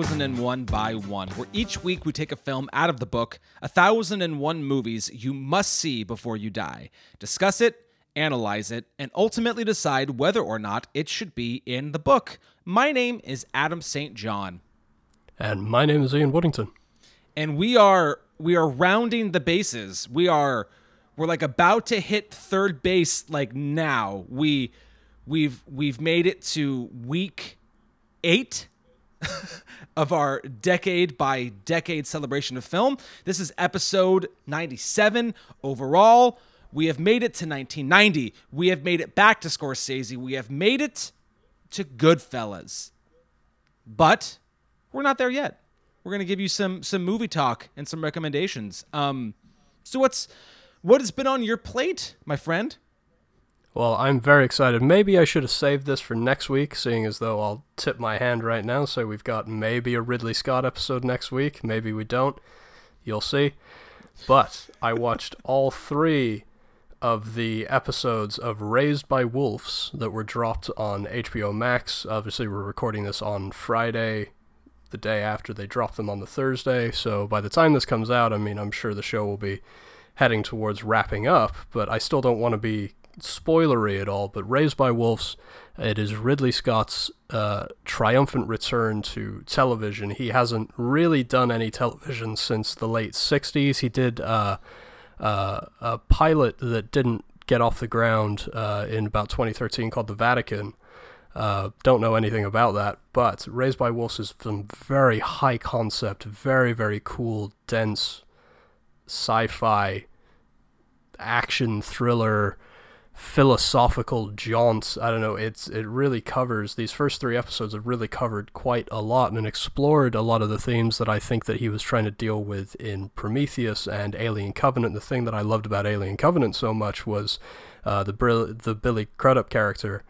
1001 by 1, where each week we take a film out of the book 1001 Movies You Must See Before You Die, discuss it, analyze it, and ultimately decide whether or not it should be in the book. My name is Adam St. John, And my name is Ian Woodington. and we are we are rounding the bases. We are we're like about to hit third base like now. We we've we've made it to week 8 of our decade by decade celebration of film. This is episode 97 overall. We have made it to 1990. We have made it back to Scorsese. We have made it to Goodfellas. But we're not there yet. We're gonna give you some some movie talk and some recommendations. Um, so what's what has been on your plate, my friend? Well, I'm very excited. Maybe I should have saved this for next week, seeing as though I'll tip my hand right now. So we've got maybe a Ridley Scott episode next week. Maybe we don't. You'll see. But I watched all three of the episodes of Raised by Wolves that were dropped on HBO Max. Obviously, we're recording this on Friday, the day after they dropped them on the Thursday. So by the time this comes out, I mean, I'm sure the show will be heading towards wrapping up, but I still don't want to be spoilery at all. But Raised by Wolves, it is Ridley Scott's uh, triumphant return to television. He hasn't really done any television since the late 60s. He did uh, uh, a pilot that didn't get off the ground uh, in about 2013 called The Vatican. Uh, don't know anything about that, but Raised by Wolves is some very high concept, very, very cool, dense sci fi action thriller philosophical jaunts. i don't know it's it really covers these first three episodes have really covered quite a lot and explored a lot of the themes that i think that he was trying to deal with in prometheus and alien covenant the thing that i loved about alien covenant so much was uh, the brill- the billy crudup character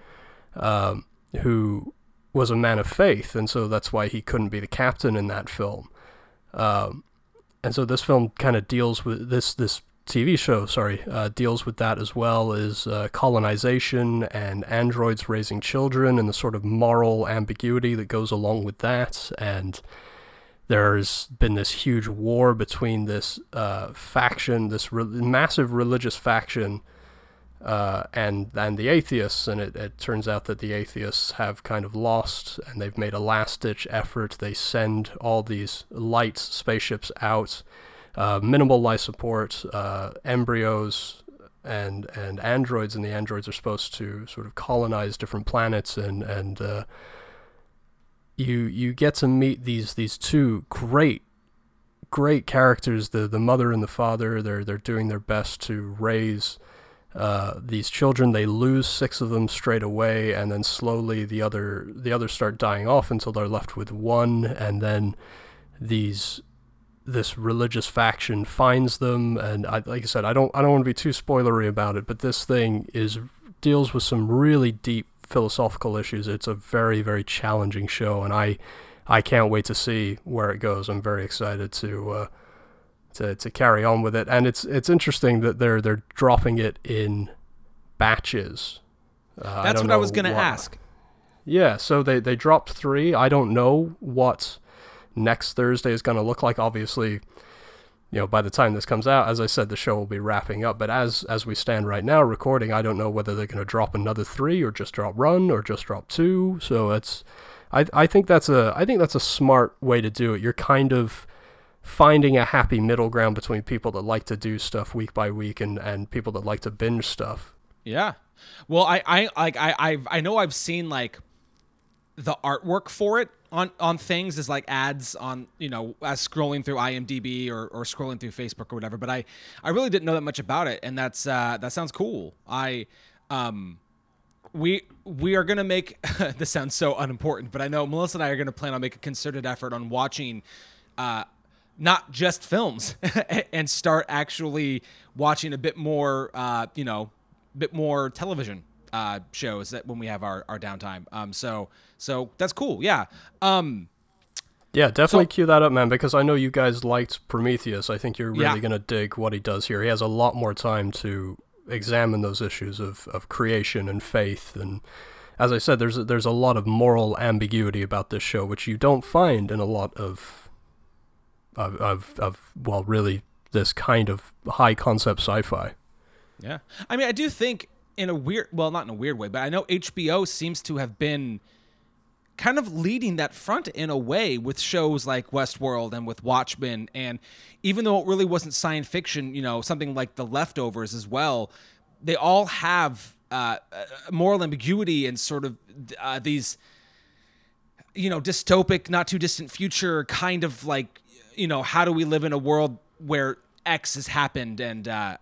um, who was a man of faith and so that's why he couldn't be the captain in that film um, and so this film kind of deals with this this TV show, sorry, uh, deals with that as well as uh, colonization and androids raising children and the sort of moral ambiguity that goes along with that. And there's been this huge war between this uh, faction, this re- massive religious faction, uh, and and the atheists. And it, it turns out that the atheists have kind of lost, and they've made a last ditch effort. They send all these light spaceships out uh, minimal life support, uh, embryos, and and androids, and the androids are supposed to sort of colonize different planets, and and uh, you you get to meet these these two great great characters, the the mother and the father. They're they're doing their best to raise. Uh, these children they lose six of them straight away and then slowly the other the others start dying off until they're left with one and then these this religious faction finds them and I, like I said I don't I don't want to be too spoilery about it but this thing is deals with some really deep philosophical issues it's a very very challenging show and I I can't wait to see where it goes I'm very excited to uh, to to carry on with it and it's it's interesting that they're they're dropping it in batches uh, That's don't what I was gonna why. ask. Yeah, so they they dropped three. I don't know what next Thursday is going to look like. Obviously, you know, by the time this comes out, as I said, the show will be wrapping up. But as as we stand right now recording, I don't know whether they're going to drop another three or just drop run or just drop two. So it's, I I think that's a I think that's a smart way to do it. You're kind of finding a happy middle ground between people that like to do stuff week by week and and people that like to binge stuff. Yeah. Well, I I like I I've, I know I've seen like the artwork for it on on things as like ads on you know as scrolling through IMDb or, or scrolling through Facebook or whatever. But I I really didn't know that much about it, and that's uh, that sounds cool. I um we we are gonna make this sounds so unimportant, but I know Melissa and I are gonna plan on make a concerted effort on watching uh not just films and start actually watching a bit more uh, you know, bit more television uh shows that when we have our, our downtime. Um so so that's cool. Yeah. Um Yeah, definitely So- cue that up, man, because I know you guys liked Prometheus. I think you're really Yeah. going to dig what he does here. He has a lot more time to examine those issues of, of creation and faith. And as I said, there's a, there's a lot of moral ambiguity about this show, which you don't find in a lot of, of, of, of well, really, this kind of high concept sci fi. Yeah. I mean, I do think in a weird, well, not in a weird way, but I know HBO seems to have been kind of leading that front in a way with shows like Westworld and with Watchmen. And even though it really wasn't science fiction, you know, something like The Leftovers as well, they all have uh, uh, moral ambiguity and sort of uh, these you know, dystopic, not too distant future kind of like, you know, how do we live in a world where X has happened? And uh,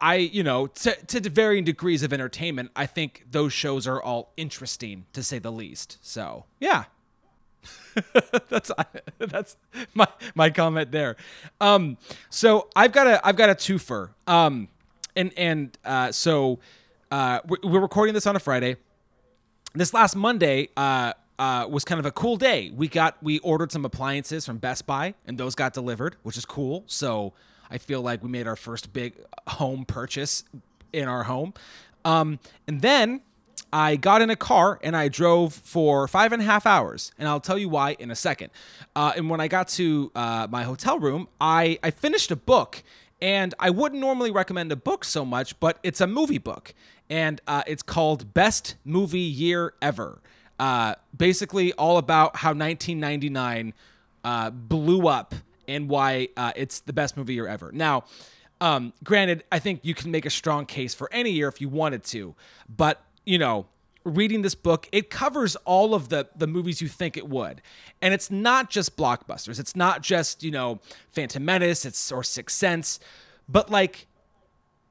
I- you know, to, to varying degrees of entertainment, I think those shows are all interesting to say the least. So, yeah. that's that's my my comment there. Um, so I've got a I've got a twofer. Um, and and uh, so uh, we're, we're recording this on a Friday this last Monday uh, uh, was kind of a cool day. We got we ordered some appliances from Best Buy, and those got delivered, which is cool. So I feel like we made our first big home purchase in our home. Um, and then I got in a car and I drove for five and a half hours, and I'll tell you why in a second. Uh, and when I got to uh, my hotel room, I I finished a book. And I wouldn't normally recommend a book so much, but it's a movie book. And uh, it's called Best Movie Year Ever. Uh, basically, all about how 1999 uh, blew up and why uh, it's the best movie year ever. Now, um, granted, I think you can make a strong case for any year if you wanted to, but you know, reading this book, it covers all of the the movies you think it would, and it's not just blockbusters. It's not just you know Phantom Menace, it's or Sixth Sense, but like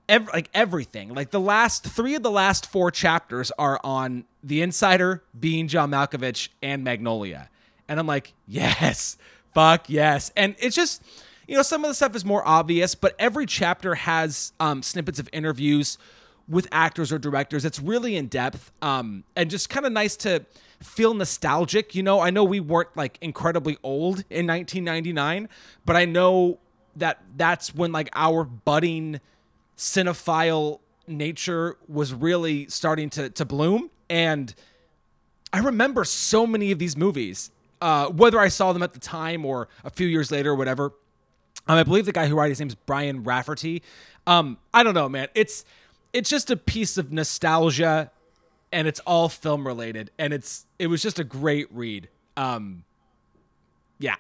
ev- like everything. Like the last three of the last four chapters are on The Insider, being John Malkovich, and Magnolia. And I'm like, yes, fuck yes. And it's just, you know, some of the stuff is more obvious, but every chapter has um, snippets of interviews with actors or directors. It's really in depth um, and just kind of nice to feel nostalgic. You know, I know we weren't like incredibly old in 1999, but I know that that's when like our budding cinephile nature was really starting to to bloom and I remember so many of these movies uh, whether I saw them at the time or a few years later or whatever um, I believe the guy who wrote his name is Brian Raftery. Um, I don't know man. It's it's just a piece of nostalgia and it's all film related and it's it was just a great read. Um, yeah.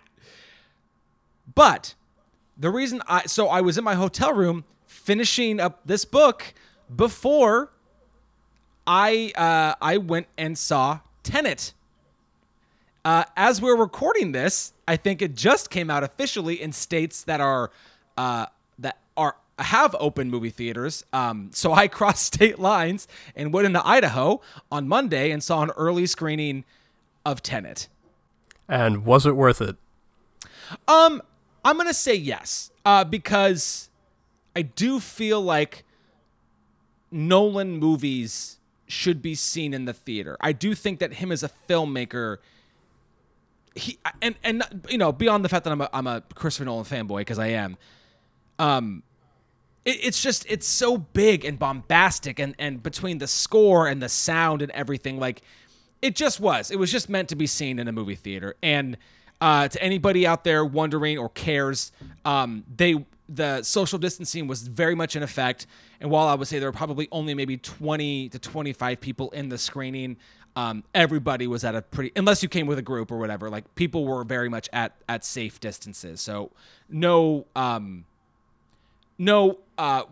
But the reason I so I was in my hotel room finishing up this book before I uh, I went and saw Tenet. Uh, as we're recording this, I think it just came out officially in states that are uh, that are have open movie theaters. Um, so I crossed state lines and went into Idaho on Monday and saw an early screening of Tenet. And was it worth it? Um, I'm gonna say yes, uh, because I do feel like Nolan movies should be seen in the theater. I do think that him as a filmmaker, he and and you know beyond the fact that I'm a I'm a Christopher Nolan fanboy because I am, um, it, it's just it's so big and bombastic and and between the score and the sound and everything like it just was. It was just meant to be seen in a movie theater. And uh, to anybody out there wondering or cares um, they the social distancing was very much in effect. And while i would say there were probably only maybe 20 to 25 people in the screening um, everybody was at a pretty unless you came with a group or whatever like people were very much at at safe distances so no um no uh,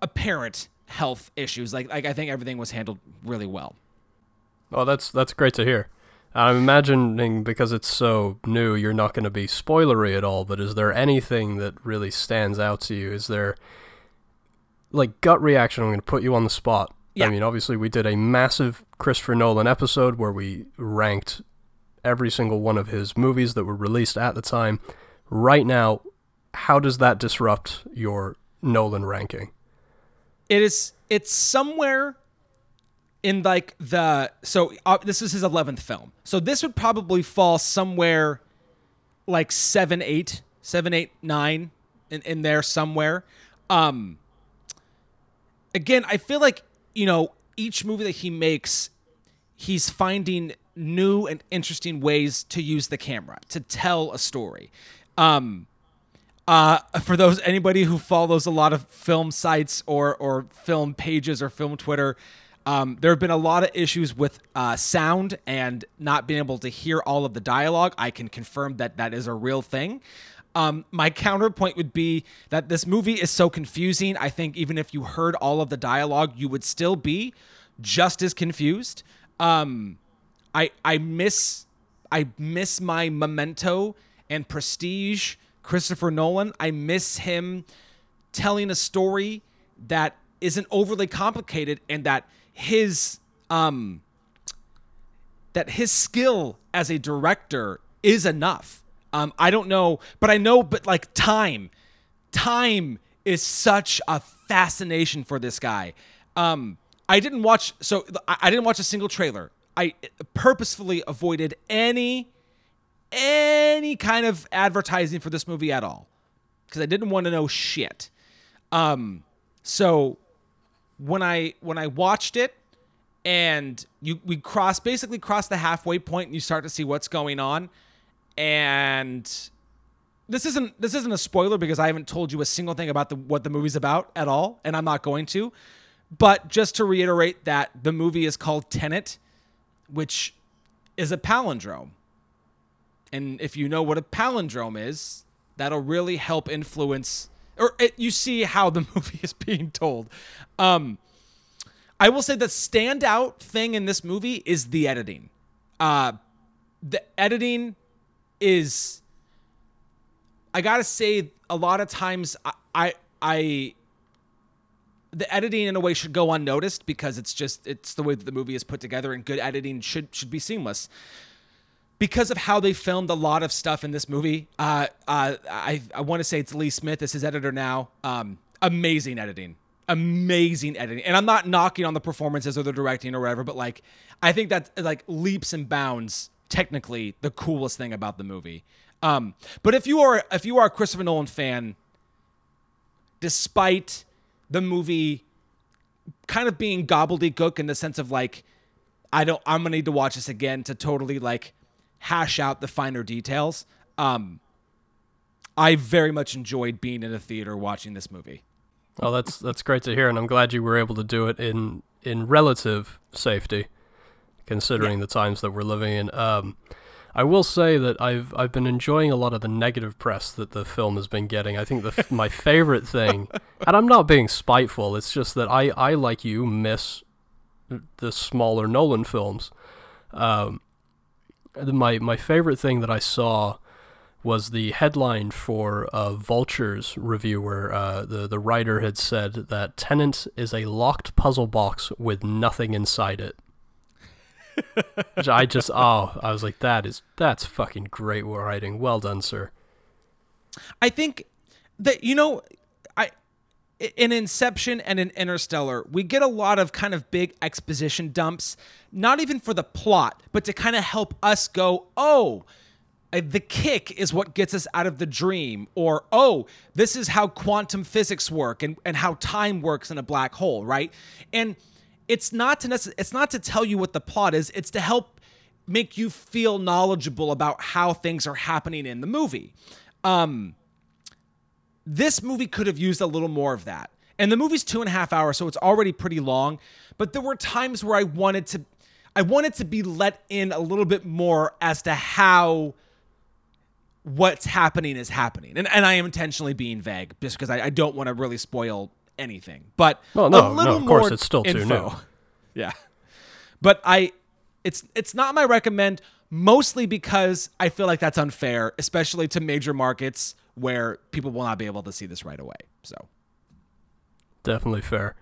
apparent health issues. Like, like I think everything was handled really well. Oh, that's that's great to hear. I'm imagining because it's so new, you're not going to be spoilery at all. But is there anything that really stands out to you? Is there like gut reaction? I'm going to put you on the spot. Yeah. I mean, obviously, we did a massive Christopher Nolan episode where we ranked every single one of his movies that were released at the time. Right now, how does that disrupt your Nolan ranking? It is it's somewhere in like the so uh, this is his 11th film. So this would probably fall somewhere like 7 8 7 8 9 in, in there somewhere. Um again, I feel like, you know, each movie that he makes he's finding new and interesting ways to use the camera to tell a story. Um uh, for those anybody who follows a lot of film sites or or film pages or film Twitter, um, there have been a lot of issues with uh, sound and not being able to hear all of the dialogue. I can confirm that that is a real thing. Um, my counterpoint would be that this movie is so confusing. I think even if you heard all of the dialogue, you would still be just as confused. Um, I I miss I miss my Memento and Prestige Christopher Nolan. I miss him telling a story that isn't overly complicated and that his um that his skill as a director is enough. Um I don't know, but I know but like time time is such a fascination for this guy. Um I didn't watch so I didn't watch a single trailer. I purposefully avoided any any kind of advertising for this movie at all because I didn't want to know shit. Um, so when I when I watched it and you we cross basically cross the halfway point and you start to see what's going on and this isn't this isn't a spoiler because I haven't told you a single thing about the what the movie's about at all and I'm not going to but just to reiterate that the movie is called Tenet which is a palindrome and if you know what a palindrome is, that'll really help influence or it, you see how the movie is being told. Um, I will say the standout thing in this movie is the editing. Uh, the editing is, I gotta say, a lot of times I, I, I, the editing in a way should go unnoticed because it's just it's the way that the movie is put together, and good editing should should be seamless because of how they filmed a lot of stuff in this movie. Uh, uh, I I want to say it's Lee Smith as his editor now. Um, amazing editing, amazing editing, and I'm not knocking on the performances or the directing or whatever, but like I think that's like leaps and bounds technically the coolest thing about the movie. Um, but if you are if you are a Christopher Nolan fan, despite the movie kind of being gobbledygook in the sense of like I don't I'm gonna need to watch this again to totally like hash out the finer details. Um, I very much enjoyed being in a theater watching this movie. Oh, that's that's great to hear, and I'm glad you were able to do it in in relative safety, considering the times that we're living in. Um, I will say that I've I've been enjoying a lot of the negative press that the film has been getting. I think the my favorite thing, and I'm not being spiteful. It's just that I I like you miss the smaller Nolan films. Um, my my favorite thing that I saw was the headline for a Vulture's review, where uh, the the writer had said that Tenet is a locked puzzle box with nothing inside it. Which I just oh I was like that is that's fucking great writing. Well done, sir. I think that you know, I in Inception and in Interstellar, we get a lot of kind of big exposition dumps, not even for the plot, but to kind of help us go, oh, uh, the kick is what gets us out of the dream, or oh, this is how quantum physics work and, and how time works in a black hole, right? And it's not to necess- it's not to tell you what the plot is, it's to help make you feel knowledgeable about how things are happening in the movie. Um, this movie could have used a little more of that. And the movie's two and a half hours, so it's already pretty long. But there were times where I wanted to, I wanted to be let in a little bit more as to how what's happening is happening. And and I am intentionally being vague just because I, I don't want to really spoil anything. But oh, Well, a no, no, little of course, more it's still too info. new. Yeah. But I it's it's not my recommend mostly because I feel like that's unfair, especially to major markets where people will not be able to see this right away. So Definitely fair.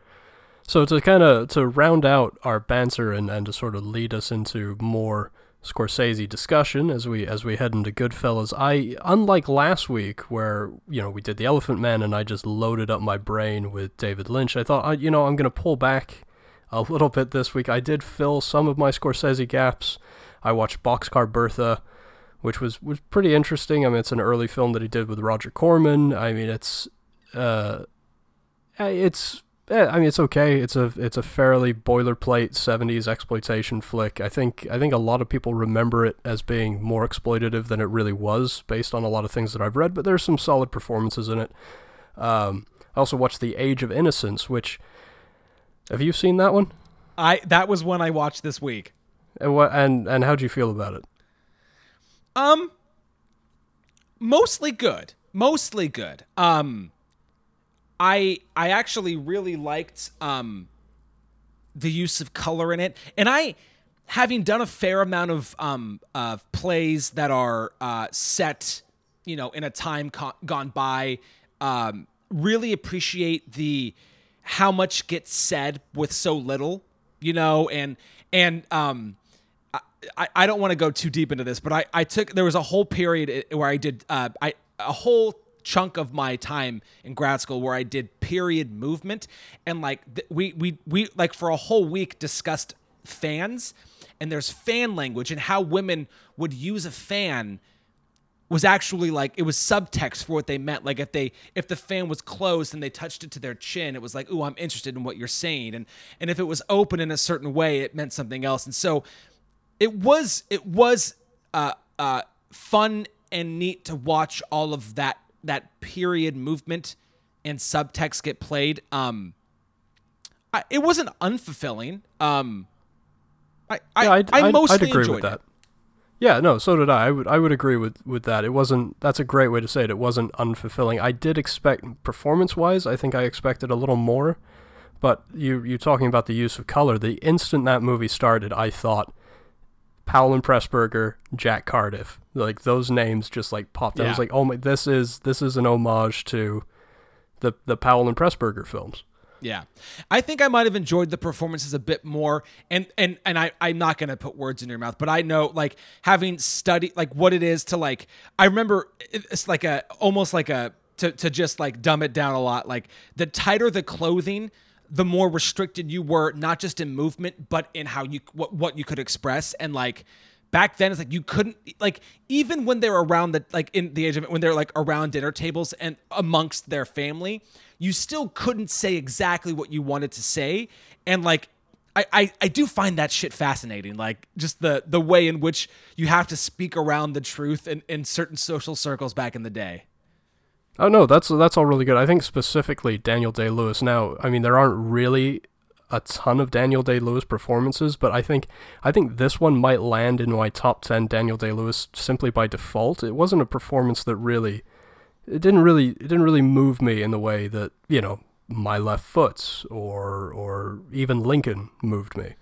So to kind of to round out our banter and, and to sort of lead us into more Scorsese discussion as we as we head into Goodfellas, I unlike last week where you know we did the Elephant Man and I just loaded up my brain with David Lynch. I thought I, you know I'm gonna pull back a little bit this week. I did fill some of my Scorsese gaps. I watched Boxcar Bertha, which was was pretty interesting. I mean, it's an early film that he did with Roger Corman. I mean, it's uh, it's yeah, I mean it's okay. It's a it's a fairly boilerplate '70s exploitation flick. I think I think a lot of people remember it as being more exploitative than it really was, based on a lot of things that I've read. But there's some solid performances in it. Um, I also watched The Age of Innocence, which have you seen that one? I that was one I watched this week. And what and and how'd you feel about it? Um, mostly good. Mostly good. Um, I I actually really liked um the use of color in it, and I having done a fair amount of um of plays that are uh set you know in a time gone by um really appreciate the how much gets said with so little you know and and um I, I don't want to go too deep into this, but I, I took there was a whole period where I did uh, I a whole chunk of my time in grad school where I did period movement and like th- we we we like for a whole week discussed fans and there's fan language and how women would use a fan was actually like it was subtext for what they meant. Like if they if the fan was closed and they touched it to their chin it was like oh i'm interested in what you're saying. And and if it was open in a certain way it meant something else. And so it was it was uh uh fun and neat to watch all of that that period movement and subtext get played um I, it wasn't unfulfilling um i i, Yeah, I'd, I I'd- mostly I'd agree enjoyed with it. that. Yeah, no, so did I. I would I would agree with with that. It wasn't that's a great way to say it. It wasn't unfulfilling. I did expect performance wise, I think I expected a little more. But you you talking about the use of color, the instant that movie started, I thought Powell and Pressburger, Jack Cardiff. Like those names just like popped out. I was like, "Oh my, this is this is an homage to the the Powell and Pressburger films." Yeah. I think I might have enjoyed the performances a bit more and and and I I'm not going to put words in your mouth, but I know like having studied like what it is to like I remember it's like a almost like a to to just like dumb it down a lot like the tighter the clothing the more restricted you were not just in movement but in how you what what you could express. And like back then it's like you couldn't like even when they're around the like in the age of when they're like around dinner tables and amongst their family you still couldn't say exactly what you wanted to say. And like I, I, I do find that shit fascinating like just the the way in which you have to speak around the truth in, in certain social circles back in the day Oh no, that's that's all really good. I think specifically Daniel Day Lewis. Now, I mean, there aren't really a ton of Daniel Day Lewis performances, but I think I think this one might land in my top ten Daniel Day Lewis simply by default. It wasn't a performance that really, it didn't really, it didn't really move me in the way that you know my left foot or or even Lincoln moved me.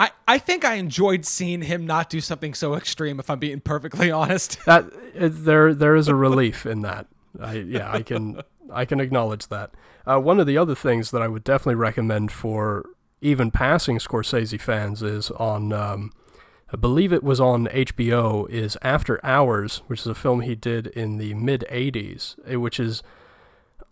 I, I think I enjoyed seeing him not do something so extreme if I'm being perfectly honest that it, there there is a relief in that. I yeah, I can I can acknowledge that. Uh, one of the other things that I would definitely recommend for even passing Scorsese fans is on um, I believe it was on HBO is After Hours, which is a film he did in the mid 80s, eh, which is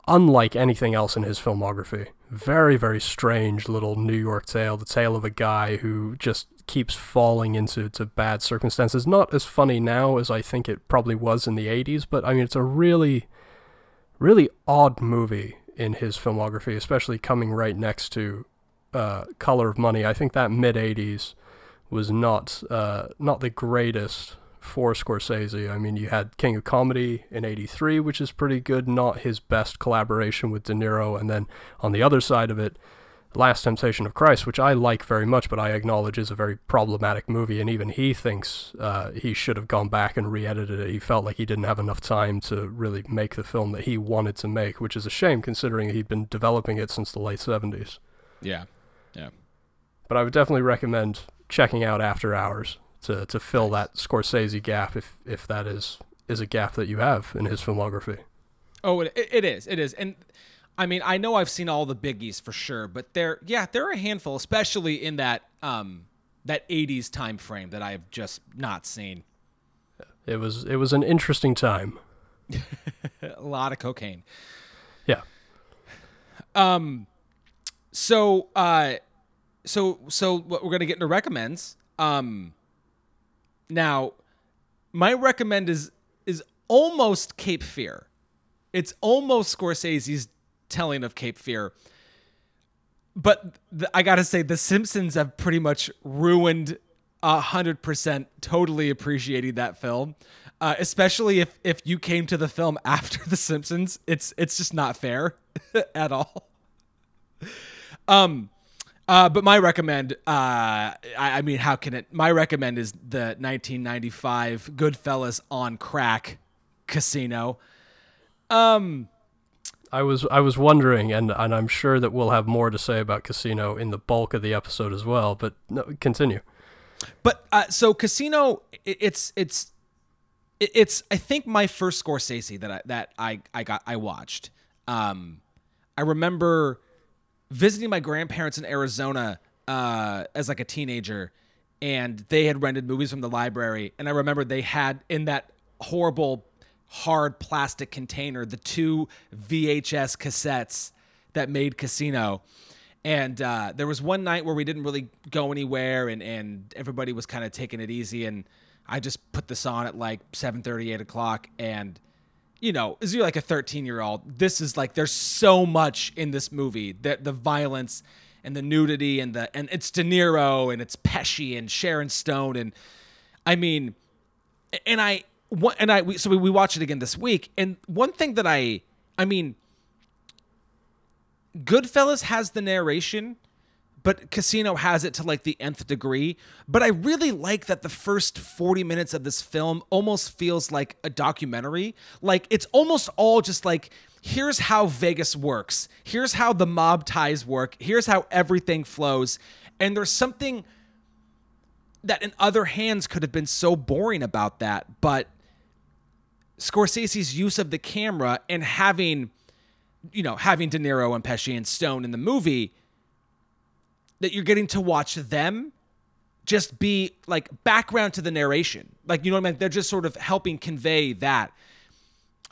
unlike anything else in his filmography. Very, very strange little New York tale. The tale of a guy who just keeps falling into to bad circumstances. Not as funny now as I think it probably was in the 80s, but I mean, it's a really, really odd movie in his filmography, especially coming right next to uh, Color of Money. I think that mid 80s was not uh, not the greatest for Scorsese. I mean, you had King of Comedy in 83, which is pretty good, not his best collaboration with De Niro. And then on the other side of it, Last Temptation of Christ, which I like very much, but I acknowledge is a very problematic movie. And even he thinks uh, he should have gone back and re edited it. He felt like he didn't have enough time to really make the film that he wanted to make, which is a shame considering he'd been developing it since the late 70s. yeah yeah But I would definitely recommend checking out After Hours to, to fill that Scorsese gap if if that is is a gap that you have in his filmography. Oh, it, it is. It is. And I mean, I know I've seen all the biggies for sure, but there, yeah, there are a handful, especially in that um that '80s time frame that I've just not seen. It was it was an interesting time. A lot of cocaine. Yeah. Um. So, uh, so, so what we're gonna get into recommends. Um, now, my recommend is is almost Cape Fear. It's almost Scorsese's telling of Cape Fear. But I gotta say, The Simpsons have pretty much ruined hundred percent. Totally appreciating that film, uh, especially if if you came to the film after The Simpsons. It's it's just not fair at all. Um, uh, but my recommend, uh, I, I mean, how can it? My recommend is the 1995 Goodfellas on crack casino. Um, I was I was wondering, and and I'm sure that we'll have more to say about Casino in the bulk of the episode as well. But no, continue. but uh, so casino, it, it's it's it's I think my first Scorsese that I that I I got I watched. Um, I remember visiting my grandparents in Arizona uh, as like a teenager, and they had rented movies from the library, and I remember they had in that horrible hard plastic container the two VHS cassettes that made Casino. And uh, there was one night where we didn't really go anywhere, and, and everybody was kind of taking it easy. And I just put this on at like 7 8 o'clock. And, you know, as you're like a 13 year old, this is like, there's so much in this movie that the violence and the nudity and the, and it's De Niro and it's Pesci and Sharon Stone. And I mean, and I, and I, we, so we, we watched it again this week. And one thing that I, I mean, Goodfellas has the narration, but Casino has it to like the nth degree. But I really like that the first 40 minutes of this film almost feels like a documentary. Like it's almost all just like, here's how Vegas works, here's how the mob ties work, here's how everything flows. And there's something that in other hands could have been so boring about that. But Scorsese's use of the camera and having you know, having De Niro and Pesci and Stone in the movie, that you're getting to watch them just be like background to the narration. Like, you know what I mean? They're just sort of helping convey that.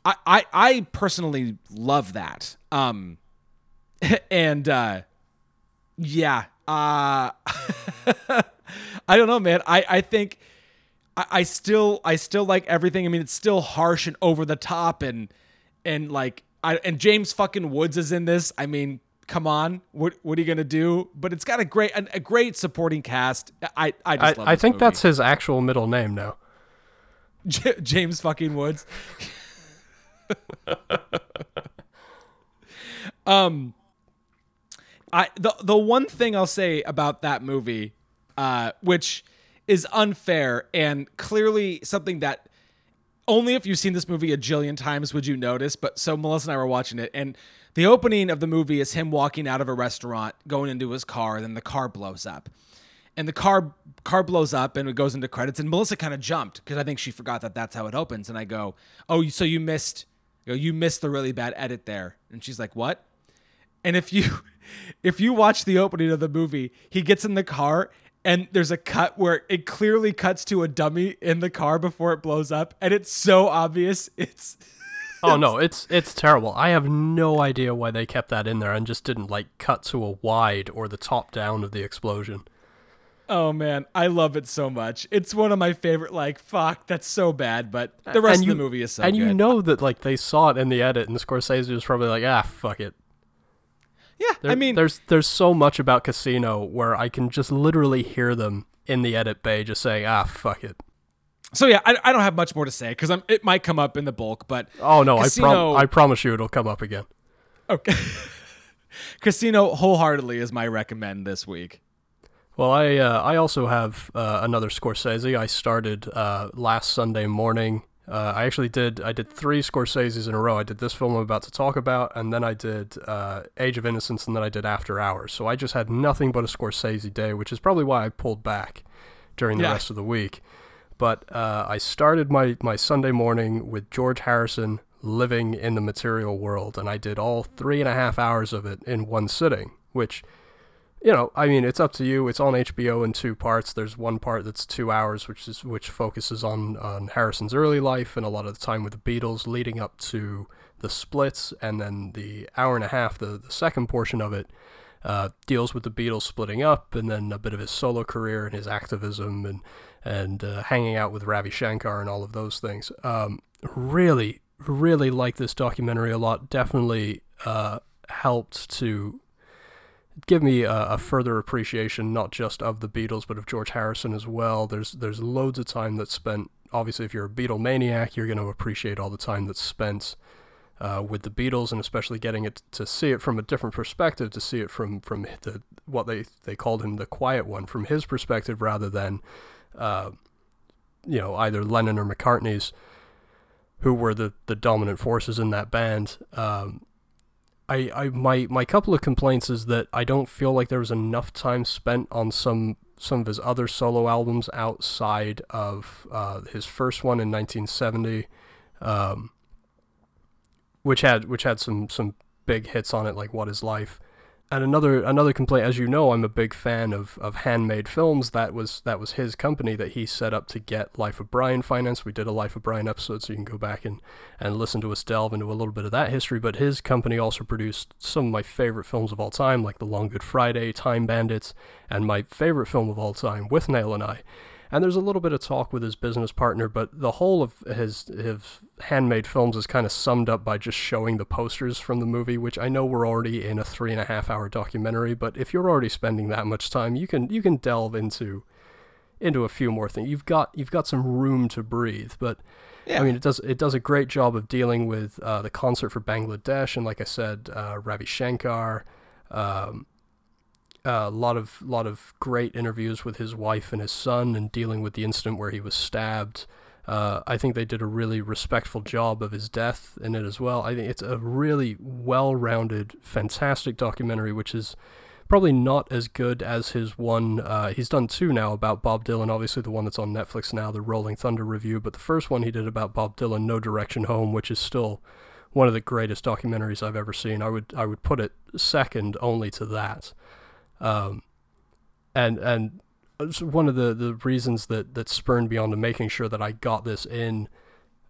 I, I, I personally love that. Um, and, uh, yeah, uh, I don't know, man. I, I think I, I still, I still like everything. I mean, it's still harsh and over the top and, and like, I, and James fucking Woods is in this. I mean, come on, what what are you gonna do? But it's got a great a, great supporting cast. I I I, love I think movie. that's his actual middle name now. J- James fucking Woods. um, I the the one thing I'll say about that movie, uh, which is unfair and clearly something that only if you've seen this movie a jillion times would you notice. But so Melissa and I were watching it, and the opening of the movie is him walking out of a restaurant, going into his car, then the car blows up. And the car car blows up and it goes into credits. And Melissa kind of jumped because I think she forgot that that's how it opens. And I go, "Oh, so you missed, you, know, you missed the really bad edit there." And she's like, "What?" And if you if you watch the opening of the movie, he gets in the car and there's a cut where it clearly cuts to a dummy in the car before it blows up and it's so obvious. It's Oh no, it's it's terrible. I have no idea why they kept that in there and just didn't like cut to a wide or the top down of the explosion. oh man, I love it so much. It's one of my favorite like fuck, that's so bad, but the rest of the movie is so and you know that like they saw it in the edit, and Scorsese was probably like, ah, fuck it. Yeah, There- I mean there's there's so much about Casino where I can just literally hear them in the edit bay just saying, ah, fuck it. so yeah, I, I don't have much more to say cuz I'm it might come up in the bulk, but Oh no, I prom- I promise you it'll come up again. okay. Casino wholeheartedly is my recommend this week. Well, I uh, I also have uh, another Scorsese. I started uh, last Sunday morning. Uh, I actually did I did three Scorseses in a row. I did this film I'm about to talk about, and then I did uh, Age of Innocence, and then I did After Hours. So I just had nothing but a Scorsese day, which is probably why I pulled back during the Yeah. rest of the week. But uh, I started my, my Sunday morning with George Harrison, living in the material world, and I did all three and a half hours of it in one sitting, which you know, I mean, it's up to you. It's on HBO in two parts. There's one part that's two hours, which is which focuses on on Harrison's early life and a lot of the time with the Beatles, leading up to the splits, and then the hour and a half, the the second portion of it, uh, deals with the Beatles splitting up, and then a bit of his solo career and his activism and and uh, hanging out with Ravi Shankar and all of those things. Um, really, really like this documentary a lot. Definitely uh, helped to give me a, a, further appreciation not just of the Beatles but of George Harrison as well. There's there's loads of time that's spent. Obviously, if you're a Beatle maniac, you're going to appreciate all the time that's spent uh, with the Beatles, and especially getting it to see it from a different perspective, to see it from from the what they they called him the quiet one, from his perspective rather than, uh, you know, either Lennon or McCartney's, who were the the dominant forces in that band. Um, I, I my my couple of complaints is that I don't feel like there was enough time spent on some some of his other solo albums outside of uh, his first one in 1970, um, which had which had some some big hits on it like What Is Life, and another another complaint, as you know, I'm a big fan of, of handmade films. That was that was his company that he set up to get Life of Brian financed. We did a Life of Brian episode, so you can go back and, and listen to us delve into a little bit of that history. But his company also produced some of my favorite films of all time, like The Long Good Friday, Time Bandits, and my favorite film of all time, Withnail and I. And there's a little bit of talk with his business partner, but the whole of his his handmade films is kind of summed up by just showing the posters from the movie, which I know we're already in a three and a half hour documentary, but if you're already spending that much time, you can you can delve into into a few more things. You've got you've got some room to breathe, but yeah. I mean, it does it does a great job of dealing with uh, the concert for Bangladesh, and like I said, uh, Ravi Shankar. Um, a lot of lot of great interviews with his wife and his son, and dealing with the incident where he was stabbed. Uh, I think they did a really respectful job of his death in it as well. I think it's a really well-rounded, fantastic documentary, which is probably not as good as his one. Uh, he's done two now about Bob Dylan. Obviously, the one that's on Netflix now, the Rolling Thunder Revue. But the first one he did about Bob Dylan, No Direction Home, which is still one of the greatest documentaries I've ever seen. I would I would put it second only to that. Um, and and one of the, the reasons that, that spurned me on to making sure that I got this in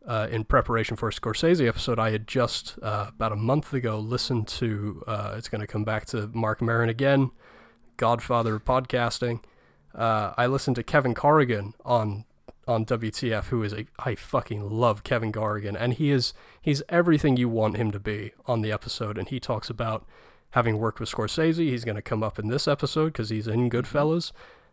uh, in preparation for a Scorsese episode, I had just uh, about a month ago listened to. Uh, it's going to come back to Marc Maron again, Godfather podcasting. Uh, I listened to Kevin Corrigan on on WTF, who is a I fucking love Kevin Corrigan, and he is he's everything you want him to be on the episode, and he talks about having worked with Scorsese. He's going to come up in this episode because he's in Goodfellas.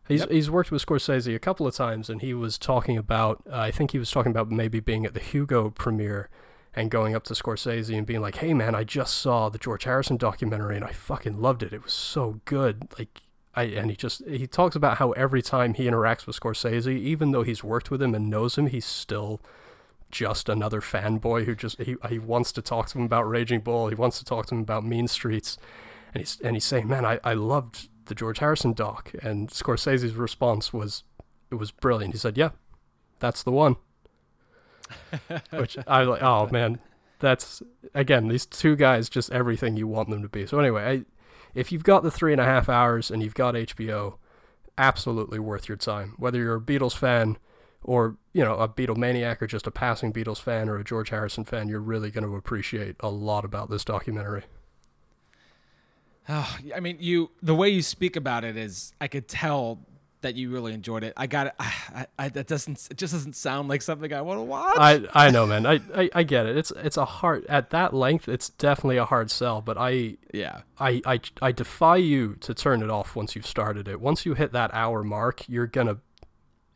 He's yep. he's worked with Scorsese a couple of times, and he was talking about. Uh, I think he was talking about maybe being at the Hugo premiere and going up to Scorsese and being like, "Hey man, I just saw the George Harrison documentary and I fucking loved it. It was so good." Like I and he just he talks about how every time he interacts with Scorsese, even though he's worked with him and knows him, he's still just another fanboy who just he he wants to talk to him about Raging Bull. He wants to talk to him about Mean Streets, and he's and he's saying, "Man, I I loved the George Harrison doc." And Scorsese's response was, "It was brilliant." He said, "Yeah, that's the one." Which I like. Oh man, that's again these two guys just everything you want them to be. So anyway, I, if you've got the three and a half hours and you've got HBO, absolutely worth your time. Whether you're a Beatles fan or you know a Beatle maniac or just a passing Beatles fan or a George Harrison fan, you're really going to appreciate a lot about this documentary. Oh, I mean, you the way you speak about it is I could tell that you really enjoyed it. I got it. I, I, that doesn't. It just doesn't sound like something I want to watch. I, I know, man. I, I, I get it. It's, it's a hard at that length. It's definitely a hard sell. But I, yeah, I, I, I defy you to turn it off once you've started it. Once you hit that hour mark, you're gonna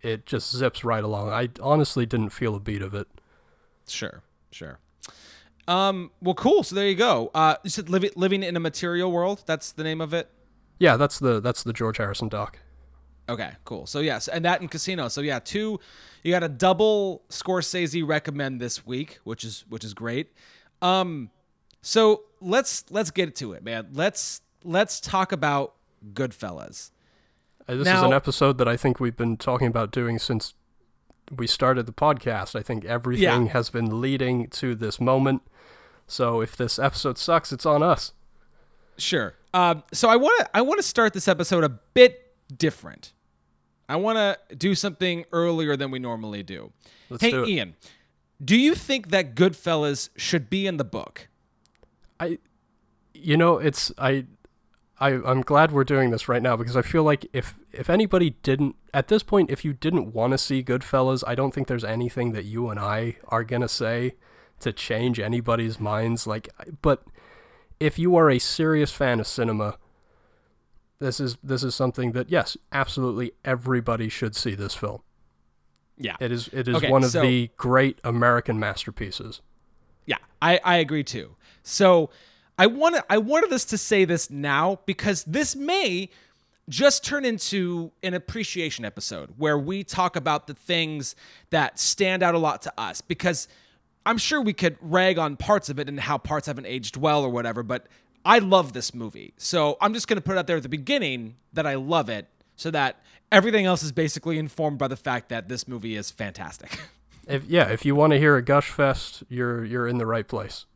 it just zips right along. I honestly didn't feel a beat of it. Sure, sure. Um, well, cool. So there you go. Uh, you said living living in a material world. That's the name of it. Yeah, that's the that's the George Harrison doc. Okay, cool. So yes, and that in Casino. So yeah, two. You got a double Scorsese recommend this week, which is which is great. Um, so let's let's get to it, man. Let's let's talk about Goodfellas. Uh, this now, is an episode that I think we've been talking about doing since we started the podcast. I think everything Yeah. has been leading to this moment. So if this episode sucks, it's on us. Sure. Um, so I want to I want to start this episode a bit different. I want to do something earlier than we normally do. Let's hey, do. Ian, do you think that Goodfellas should be in the book? I, you know, it's I, I I'm glad we're doing this right now because I feel like if if anybody didn't at this point, if you didn't want to see Goodfellas, I don't think there's anything that you and I are gonna say to change anybody's minds. Like, but if you are a serious fan of cinema, this is this is something that yes, absolutely everybody should see this film. Yeah. It is it is Okay, one of so- the great American masterpieces. Yeah, I, I agree too. So I wanted I wanted us to say this now because this may just turn into an appreciation episode where we talk about the things that stand out a lot to us because I'm sure we could rag on parts of it and how parts haven't aged well or whatever, but I love this movie. So I'm just going to put it out there at the beginning that I love it so that everything else is basically informed by the fact that this movie is fantastic. If yeah, if you want to hear a gush fest, you're you're in the right place.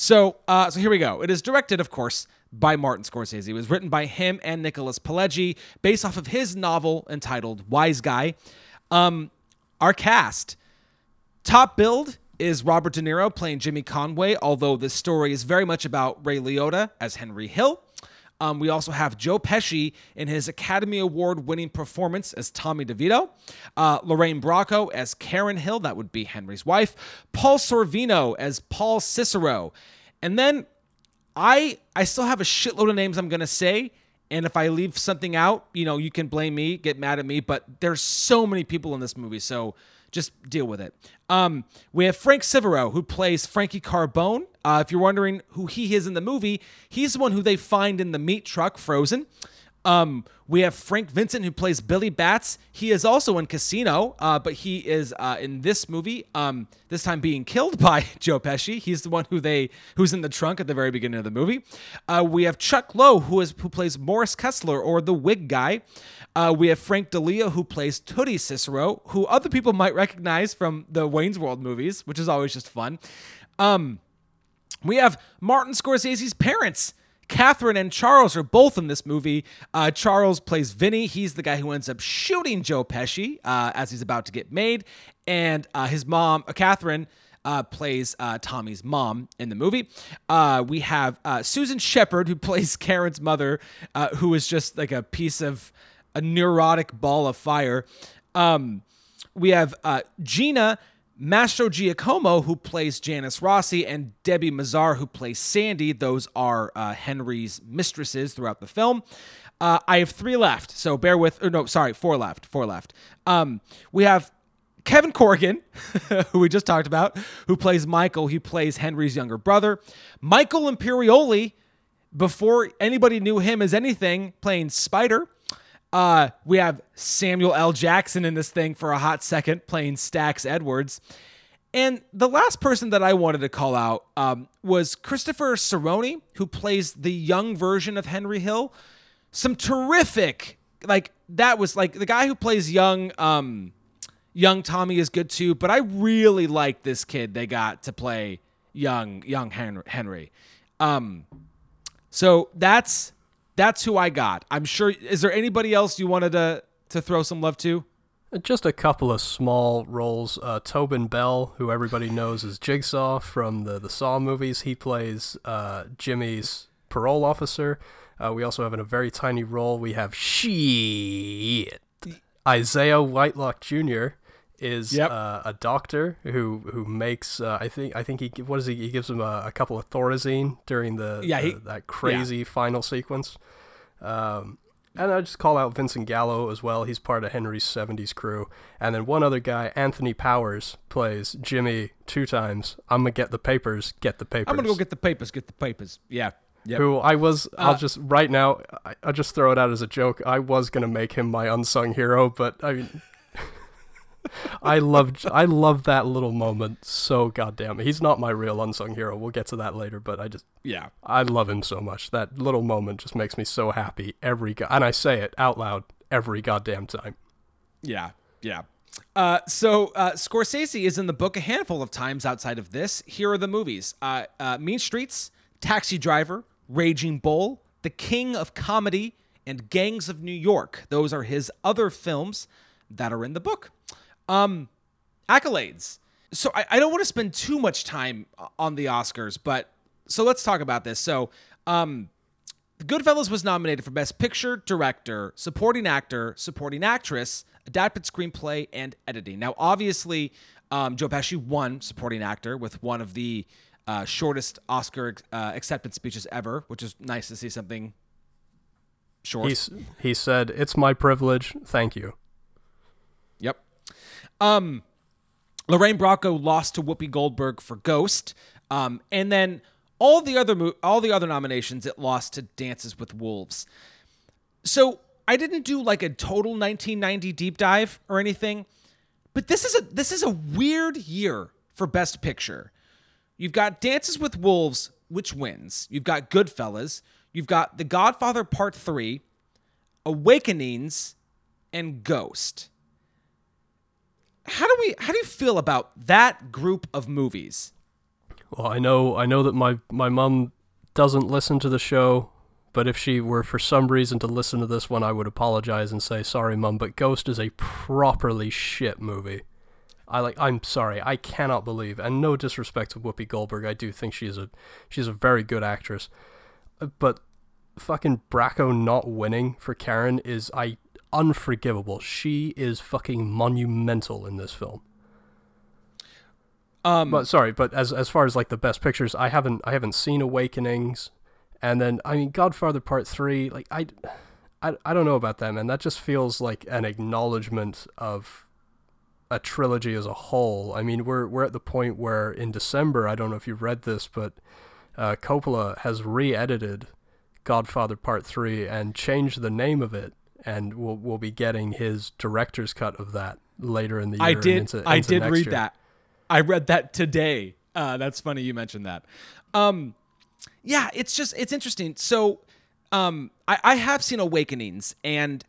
So, uh, so here we go. It is directed, of course, by Martin Scorsese. It was written by him and Nicholas Pileggi, based off of his novel entitled Wise Guy. Um, our cast: top build is Robert De Niro playing Jimmy Conway, although this story is very much about Ray Liotta as Henry Hill. Um, we also have Joe Pesci in his Academy Award winning performance as Tommy DeVito, uh, Lorraine Bracco as Karen Hill, that would be Henry's wife, Paul Sorvino as Paul Cicero. And then I I still have a shitload of names I'm gonna say, and if I leave something out, you know, you can blame me, get mad at me, but there's so many people in this movie, so just deal with it. Um, we have Frank Sivero, who plays Frankie Carbone. Uh, if you're wondering who he is in the movie, he's the one who they find in the meat truck, frozen. Um, we have Frank Vincent, who plays Billy Batts. He is also in Casino, uh, but he is uh, in this movie. Um, this time being killed by Joe Pesci. He's the one who they who's in the trunk at the very beginning of the movie. Uh, we have Chuck Low, who is who plays Morris Kessler or the Wig guy. Uh, we have Frank DiLeo, who plays Tuddy Cicero, who other people might recognize from the Wayne's World movies, which is always just fun. Um, we have Martin Scorsese's parents. Catherine and Charles are both in this movie. Uh, Charles plays Vinny. He's the guy who ends up shooting Joe Pesci uh, as he's about to get made. And uh, his mom, uh, Catherine, uh, plays uh, Tommy's mom in the movie. We have Susan Shepherd, who plays Karen's mother, who is just like a piece of a neurotic ball of fire. Um, we have Gina Mastrogiacomo, who plays Janice Rossi, and Debi Mazar, who plays Sandy. Those are uh, Henry's mistresses throughout the film. Uh, I have three left, so bear with. No, sorry, four left. Four left. Um, we have Kevin Corrigan, who we just talked about, who plays Michael. He plays Henry's younger brother. Michael Imperioli, before anybody knew him as anything, playing Spider. Uh, we have Samuel L. Jackson in this thing for a hot second, playing Stacks Edwards. And the last person that I wanted to call out um, was Christopher Serrone, who plays the young version of Henry Hill. Some terrific, like that was like the guy who plays young, um, young Tommy is good too. But I really like this kid they got to play young, young Henry. Um, so that's that's who I got. I'm sure. Is there anybody else you wanted to to throw some love to? Just a couple of small roles. Uh, Tobin Bell, who everybody knows as Jigsaw from the, the Saw movies, he plays uh, Jimmy's parole officer. Uh, we also have in a very tiny role, we have shit. Isiah Whitlock Jr. is Yep. uh, a doctor who who makes uh, I think I think he what is he he gives him a, a couple of Thorazine during the, Yeah, the- he- that crazy final sequence. Um, and I just call out Vincent Gallo as well. He's part of Henry's 70s crew. And then one other guy, Anthony Powers, plays Jimmy two times. I'm going to get the papers, get the papers. I'm gonna go get the papers. Get the papers. Yeah. Yep. Who I was, Uh, I'll just, right now, I, I'll just throw it out as a joke. I was going to make him my unsung hero, but I mean, I love, I love that little moment so goddamn. He's not my real unsung hero. We'll get to that later, but I just, Yeah. I love him so much. That little moment just makes me so happy every go- and I say it out loud every goddamn time. Yeah. Yeah. Uh, so uh, Scorsese is in the book a handful of times outside of this. Here are the movies: uh, uh, Mean Streets, Taxi Driver, Raging Bull, The King of Comedy, and Gangs of New York. Those are his other films that are in the book. Um, accolades. So I, I don't want to spend too much time on the Oscars, but so let's talk about this. So, um, the Goodfellas was nominated for Best Picture, Director, Supporting Actor, Supporting Actress, Adapted Screenplay, and Editing. Now, obviously, um, Joe Pesci won Supporting Actor with one of the uh, shortest Oscar uh, acceptance speeches ever, which is nice to see something short. He's, he said, It's my privilege. Thank you. Um, Lorraine Bracco lost to Whoopi Goldberg for Ghost. Um, and then all the other mo- all the other nominations it lost to Dances with Wolves. So I didn't do like a total 1990 deep dive or anything, but this is a this is a weird year for Best Picture. You've got Dances with Wolves, which wins. You've got Goodfellas. You've got The Godfather Part Three, Awakenings, and Ghost. How do we how do you feel about that group of movies? Well, I know I know that my my mom doesn't listen to the show, but if she were for some reason to listen to this one, I would apologize and say sorry, mom. But Ghost is a properly shit movie. I like. I'm sorry. I cannot believe, and no disrespect to Whoopi Goldberg. I do think she's a she's a very good actress, but fucking Bracco not winning for Karen is I unforgivable. She is fucking monumental in this film. Um, But sorry, but as as far as like the best pictures, I haven't I haven't seen Awakenings, and then I mean Godfather Part Three. Like I, I, I don't know about that man. That just feels like an acknowledgement of a trilogy as a whole. I mean we're we're at the point where in December I don't know if you've read this, but uh, Coppola has re-edited Godfather Part Three and changed the name of it, and we'll we'll be getting his director's cut of that later in the year. I did. into- I did read year. that. I read that today. Uh, that's funny you mentioned that. Um, yeah, it's just it's interesting. So, um, I, I have seen Awakenings, and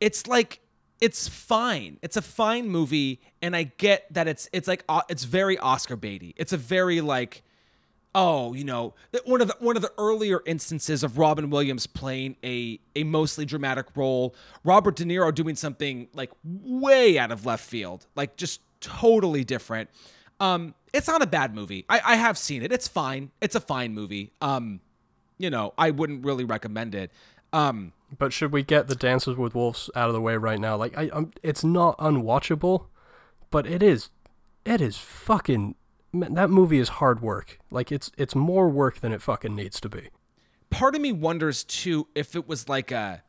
it's like it's fine. It's a fine movie, and I get that it's it's like uh, it's very Oscar baity. It's a very like oh, you know, one of the one of the earlier instances of Robin Williams playing a a mostly dramatic role, Robert De Niro doing something like way out of left field, like just totally different. Um, it's not a bad movie. I, I have seen it. It's fine. It's a fine movie. Um, you know, I wouldn't really recommend it. Um, But should we get the Dances with Wolves out of the way right now? Like, I, I'm, it's not unwatchable, but it is, it is fucking. Man, that movie is hard work. Like, it's it's more work than it fucking needs to be. part of me wonders too if it was like a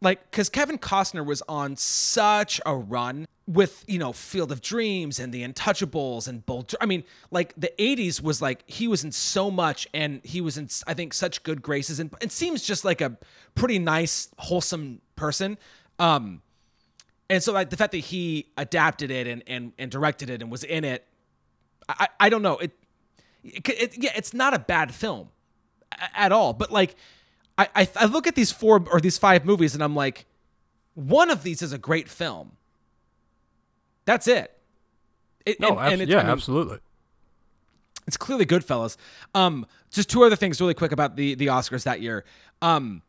like because Kevin Costner was on such a run with you know Field of Dreams and The Untouchables and Bull. I mean, like the '80s was like he was in so much, and he was in I think such good graces, and it seems just like a pretty nice, wholesome person. Um, and so like the fact that he adapted it and and, and directed it and was in it, I I don't know it, it, it yeah it's not a bad film at all. But like, I, I I look at these four or these five movies, and I'm like, one of these is a great film. That's it. It- No, and- abs- and it's- yeah, I mean, absolutely. it's clearly Goodfellas. Um, just two other things really quick about the the Oscars that year. Um,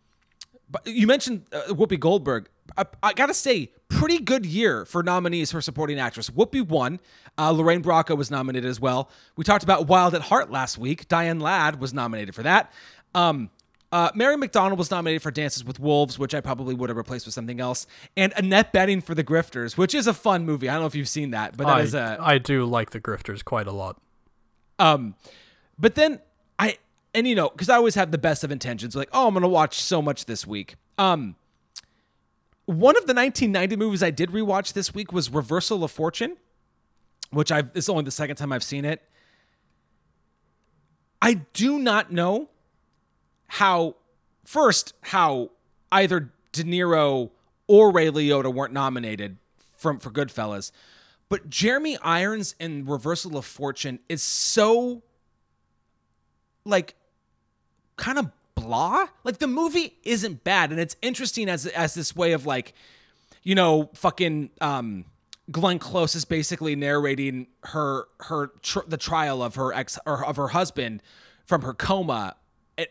but you mentioned uh, Whoopi Goldberg. I, I gotta say, pretty good year for nominees for supporting actress. Whoopi won. Uh, Lorraine Bracco was nominated as well. We talked about Wild at Heart last week. Diane Ladd was nominated for that. Um, uh, Mary McDonnell was nominated for Dances with Wolves, which I probably would have replaced with something else. And Annette Bening for The Grifters, which is a fun movie. I don't know if you've seen that, but that I, is a I do like the Grifters quite a lot. um, but then I and you know because I always have the best of intentions, like oh I'm gonna watch so much this week. Um, one of the 1990 movies I did rewatch this week was Reversal of Fortune, which I've is only the second time I've seen it. I do not know how first how either De Niro or Ray Liotta weren't nominated from for Goodfellas, but Jeremy Irons in Reversal of Fortune is so like kind of blah. Like the movie isn't bad, and it's interesting as as this way of like, you know, fucking um Glenn Close is basically narrating her her tr- the trial of her ex or of her husband from her coma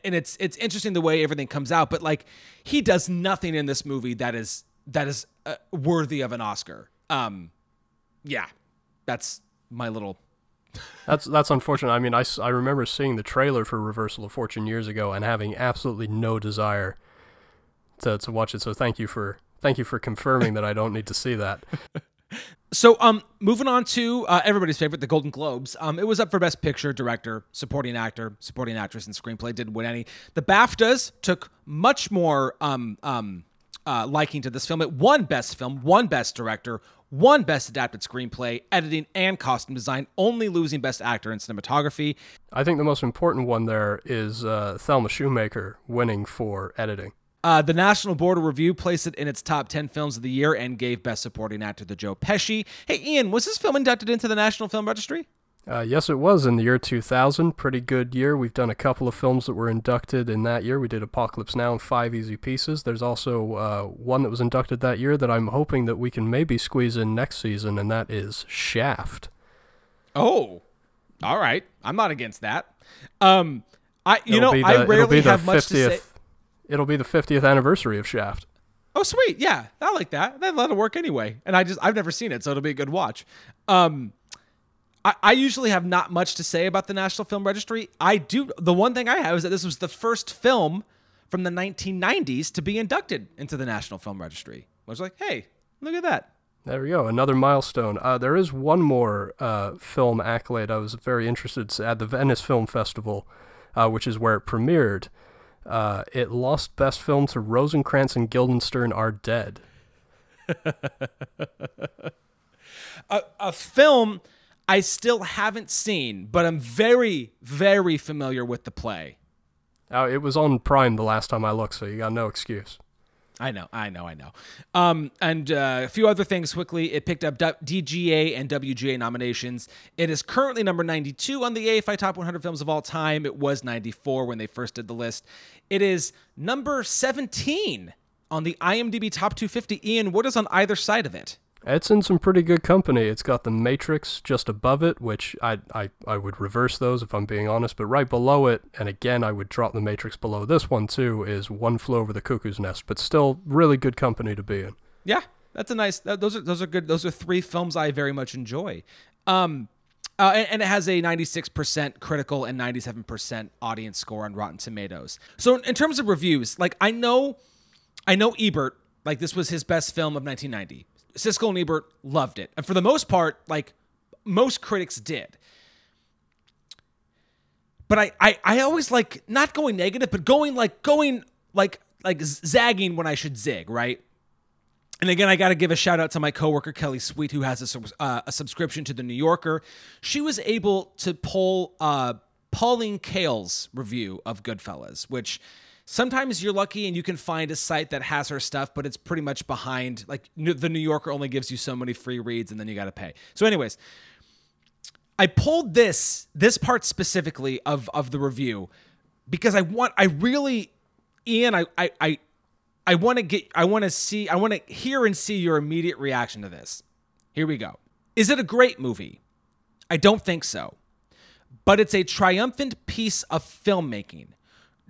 and, it's it's interesting the way everything comes out but like he does nothing in this movie that is that is uh, worthy of an Oscar um yeah that's my little That's that's unfortunate. I mean, I, I remember seeing the trailer for Reversal of Fortune years ago and having absolutely no desire to, to watch it. So thank you for thank you for confirming that I don't need to see that. So, um, moving on to uh, everybody's favorite, the Golden Globes. Um, it was up for Best Picture, Director, Supporting Actor, Supporting Actress, and Screenplay. Didn't win any. The BAFTAs took much more um, um, uh, liking to this film. It won Best Film, one Best Director, one Best Adapted Screenplay, Editing, and Costume Design. Only losing Best Actor in Cinematography. I think the most important one there is uh, Thelma Schoonmaker winning for editing. Uh, the National Board of Review placed it in its top 10 films of the year and gave Best Supporting Actor to Joe Pesci. Hey, Ian, was this film inducted into the National Film Registry? Uh, yes, it was in the year 2000. Pretty good year. We've done a couple of films that were inducted in that year. We did Apocalypse Now and Five Easy Pieces. There's also uh, one that was inducted that year that I'm hoping that we can maybe squeeze in next season, and that is Shaft. Oh, all right. I'm not against that. Um, I you It'll know the- I rarely have much to say. It'll be the 50th anniversary of Shaft. Oh, sweet. Yeah, I like that. That'll work anyway. And I just I've never seen it, so it'll be a good watch. Um, I, I usually have not much to say about the National Film Registry. I do. The one thing I have is that this was the first film from the 1990s to be inducted into the National Film Registry. I was like, hey, look at that. There we go, another milestone. Uh, there is one more uh, film accolade I was very interested to at the Venice Film Festival, uh, which is where it premiered. Uh, it lost Best Film to Rosencrantz and Guildenstern Are Dead. a, a film I still haven't seen, but I'm very, very familiar with the play. Uh, it was on Prime the last time I looked, so you got no excuse. I know, I know, I know. Um, and uh, a few other things quickly. It picked up DGA and WGA nominations. It is currently number 92 on the AFI Top 100 Films of All Time. It was 94 when they first did the list. It is number 17 on the IMDb Top 250. Ian, what is on either side of it? It's in some pretty good company. It's got The Matrix just above it, which I, I, I would reverse those if I'm being honest, but right below it, and again, I would drop The Matrix below this one too, is One Flew Over the Cuckoo's Nest, but still really good company to be in. Yeah, that's a nice. th- Those are those are good. Those are three films I very much enjoy. Um, uh, and, and it has a 96% critical and 97% audience score on Rotten Tomatoes. So in terms of reviews, like I know, I know Ebert, like this was his best film of 1990. Siskel and Ebert loved it, and for the most part, like most critics did. But I, I, I always like not going negative, but going like going like like zagging when I should zig, right? And again, I got to give a shout out to my coworker Kelly Sweet, who has a, uh, a subscription to the New Yorker. She was able to pull uh, Pauline Kael's review of Goodfellas, which sometimes you're lucky and you can find a site that has her stuff, but it's pretty much behind. Like the New Yorker only gives you so many free reads, and then you got to pay. So, anyways, I pulled this this part specifically of of the review because I want I really Ian I I I, I want to get I want to see I want to hear and see your immediate reaction to this. Here we go. Is it a great movie? I don't think so. But it's a triumphant piece of filmmaking.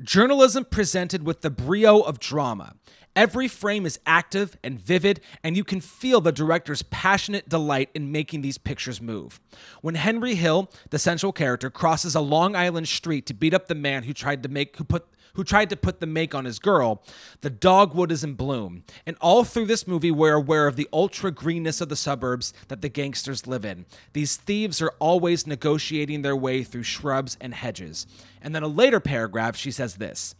Journalism presented with the brio of drama. Every frame is active and vivid, and you can feel the director's passionate delight in making these pictures move. When Henry Hill, the central character, crosses a Long Island street to beat up the man who tried to make who put who tried to put the make on his girl, the dogwood is in bloom. And all through this movie, we're aware of the ultra greenness of the suburbs that the gangsters live in. These thieves are always negotiating their way through shrubs and hedges. And then a later paragraph, she says this.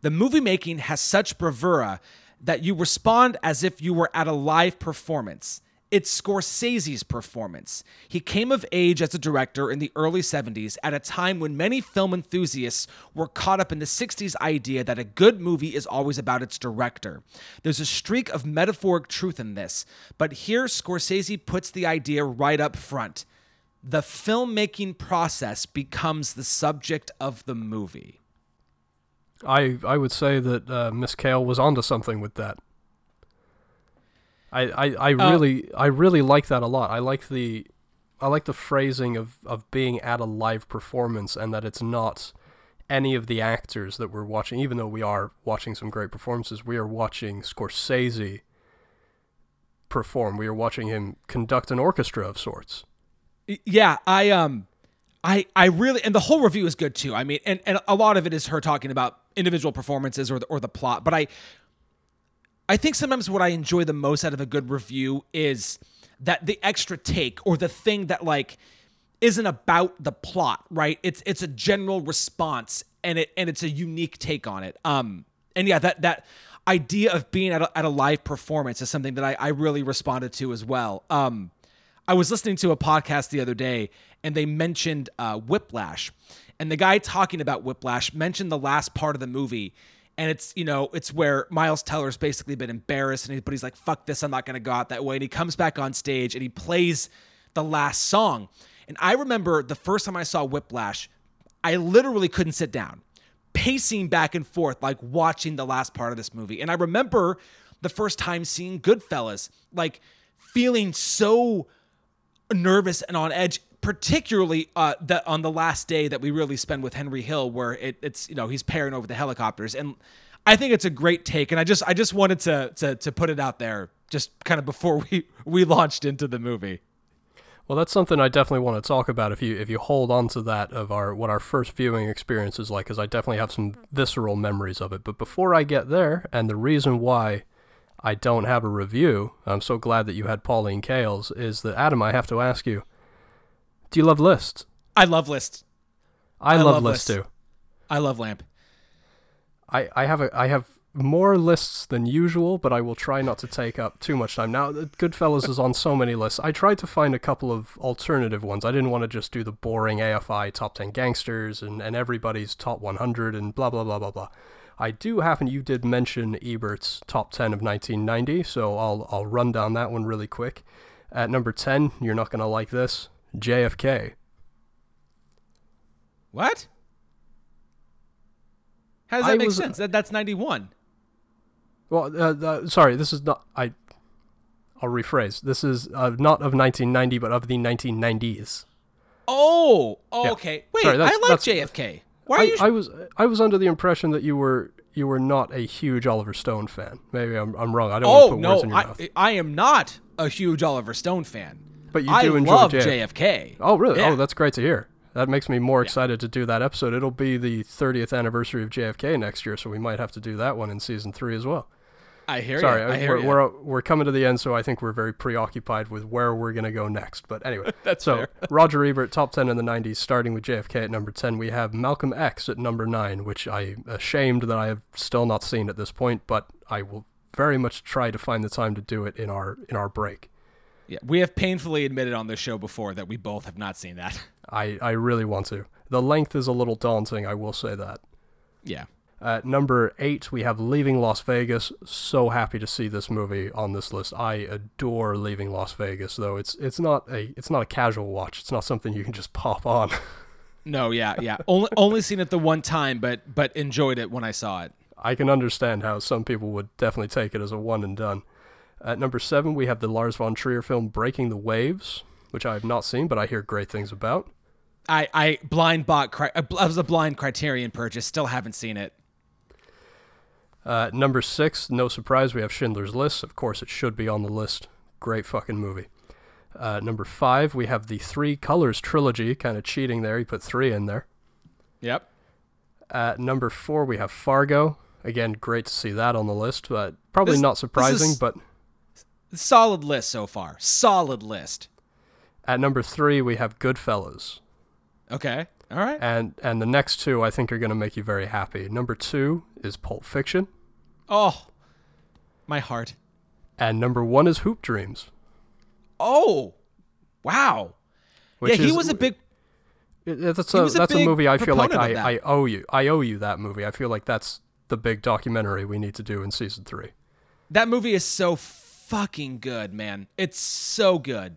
The movie making has such bravura that you respond as if you were at a live performance. It's Scorsese's performance. He came of age as a director in the early 70s at a time when many film enthusiasts were caught up in the 60s idea that a good movie is always about its director. There's a streak of metaphoric truth in this, but here Scorsese puts the idea right up front. The filmmaking process becomes the subject of the movie. I I would say that uh, Miss Kael was onto something with that. I, I, I really I really like that a lot. I like the I like the phrasing of, of being at a live performance and that it's not any of the actors that we're watching, even though we are watching some great performances, we are watching Scorsese perform. We are watching him conduct an orchestra of sorts. Yeah, I um I I really and the whole review is good too. I mean, and and a lot of it is her talking about individual performances or the, or the plot, but I I think sometimes what I enjoy the most out of a good review is that the extra take or the thing that like isn't about the plot, right? It's it's a general response and it and it's a unique take on it. Um and yeah, that that idea of being at a, at a live performance is something that I, I really responded to as well. Um I was listening to a podcast the other day and they mentioned uh, Whiplash. And the guy talking about Whiplash mentioned the last part of the movie. And it's, you know, it's where Miles Teller's basically been embarrassed, and he, but he's like, fuck this, I'm not to go out that way. And he comes back on stage and he plays the last song. And I remember the first time I saw Whiplash, I literally couldn't sit down, pacing back and forth, like watching the last part of this movie. And I remember the first time seeing Goodfellas, like feeling so nervous and on edge particularly uh, that on the last day that we really spend with Henry Hill, where it, it's you know he's pairing over the helicopters, and I think it's a great take, and I just I just wanted to to to put it out there, just kind of before we we launched into the movie. Well, that's something I definitely want to talk about. If you if you hold on to that of our what our first viewing experience is like, because I definitely have some visceral memories of it. But before I get there, and the reason why I don't have a review, I'm so glad that you had Pauline Kael's, is that Adam, I have to ask you, do you love lists? I love lists. I, I love, love lists lists. too. I love Lamp. I, I have a I have more lists than usual, but I will try not to take up too much time. Now, Goodfellas is on so many lists. I tried to find a couple of alternative ones. I didn't want to just do the boring AFI top 10 gangsters and, and everybody's top 100 and blah, blah, blah, blah, blah. I do happen, you did mention Ebert's top 10 of 1990, so I'll, I'll run down that one really quick. At number 10, you're not going to like this JFK. What? How does that I make was- sense? That that's ninety one. Well, uh, uh, sorry, this is not. I. I'll rephrase. This is uh, not of 1990, but of the 1990s. Oh, oh, Yeah. okay. Wait, Sorry, I like JFK. Why are I, you? I was I was under the impression that you were you were not a huge Oliver Stone fan. Maybe I'm I'm wrong. I don't want oh to put no, words in your I, mouth. I am not a huge Oliver Stone fan. But you I do enjoy love JF. JFK. Oh really? Yeah. Oh, that's great to hear. That makes me more excited to do that episode. It'll be the 30th anniversary of JFK next year, so we might have to do that one in season three as well. I hear Sorry, you. I uh, hear we're, you. we're we're coming to the end, so I think we're very preoccupied with where we're gonna go next. But anyway, That's so fair. Roger Ebert, top ten in the '90s, starting with JFK at number ten. We have Malcolm X at number nine, which I'm ashamed that I have still not seen at this point, but I will very much try to find the time to do it in our in our break. Yeah, we have painfully admitted on this show before that we both have not seen that. I I really want to. The length is a little daunting, I will say that. yeah. At number eight, we have Leaving Las Vegas. So happy to see this movie on this list. I adore Leaving Las Vegas, though it's it's not a it's not a casual watch. It's not something you can just pop on. No, yeah, yeah. only only seen it the one time, but but enjoyed it when I saw it. I can understand how some people would definitely take it as a one and done. At number seven, we have the Lars von Trier film Breaking the Waves, which I have not seen, but I hear great things about. I I blind bought. I was a blind Criterion purchase. Still haven't seen it. Uh, number six, no surprise, we have Schindler's List. Of course, it should be on the list. Great fucking movie. Uh, number five, we have the Three Colors trilogy. Kind of cheating there. He put three in there. Yep. At number four, we have Fargo. Again, great to see that on the list, but probably This- not this surprising. is- But Solid list so far. Solid list. at number three, we have Goodfellas. Okay. All right. And and the next two, I think, are going to make you very happy. Number two is Pulp Fiction, Oh, my heart. and number one is Hoop Dreams. Oh, wow. Which yeah, he is- was a big. That's a was a that's a movie I feel like I. I owe you. I owe you that movie. I feel like that's the big documentary we need to do in season three. That movie is so fucking good, man. It's so good.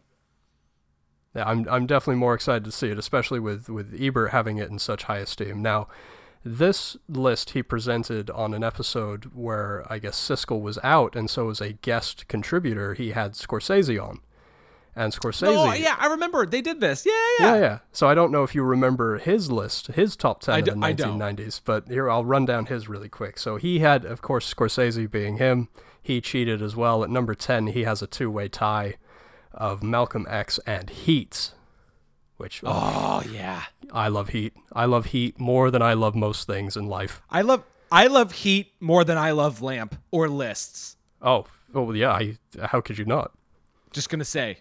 Yeah, I'm I'm definitely more excited to see it, especially with with Ebert having it in such high esteem. Now, This list he presented on an episode where I guess Siskel was out, and so as a guest contributor, he had Scorsese on. And Scorsese. Oh yeah, I remember they did this. Yeah, yeah. Yeah, yeah. So I don't know if you remember his list, his top 10 I of do- the I 1990s, but here I'll run down his really quick. So he had, of course, Scorsese being him. He cheated as well. At number 10, he has a two way tie of Malcolm X and Heat, which oh, yeah. I love Heat. I love Heat more than I love most things in life. I love I love Heat more than I love Lamp or lists. Oh, oh yeah. I, how could you not? Just gonna say.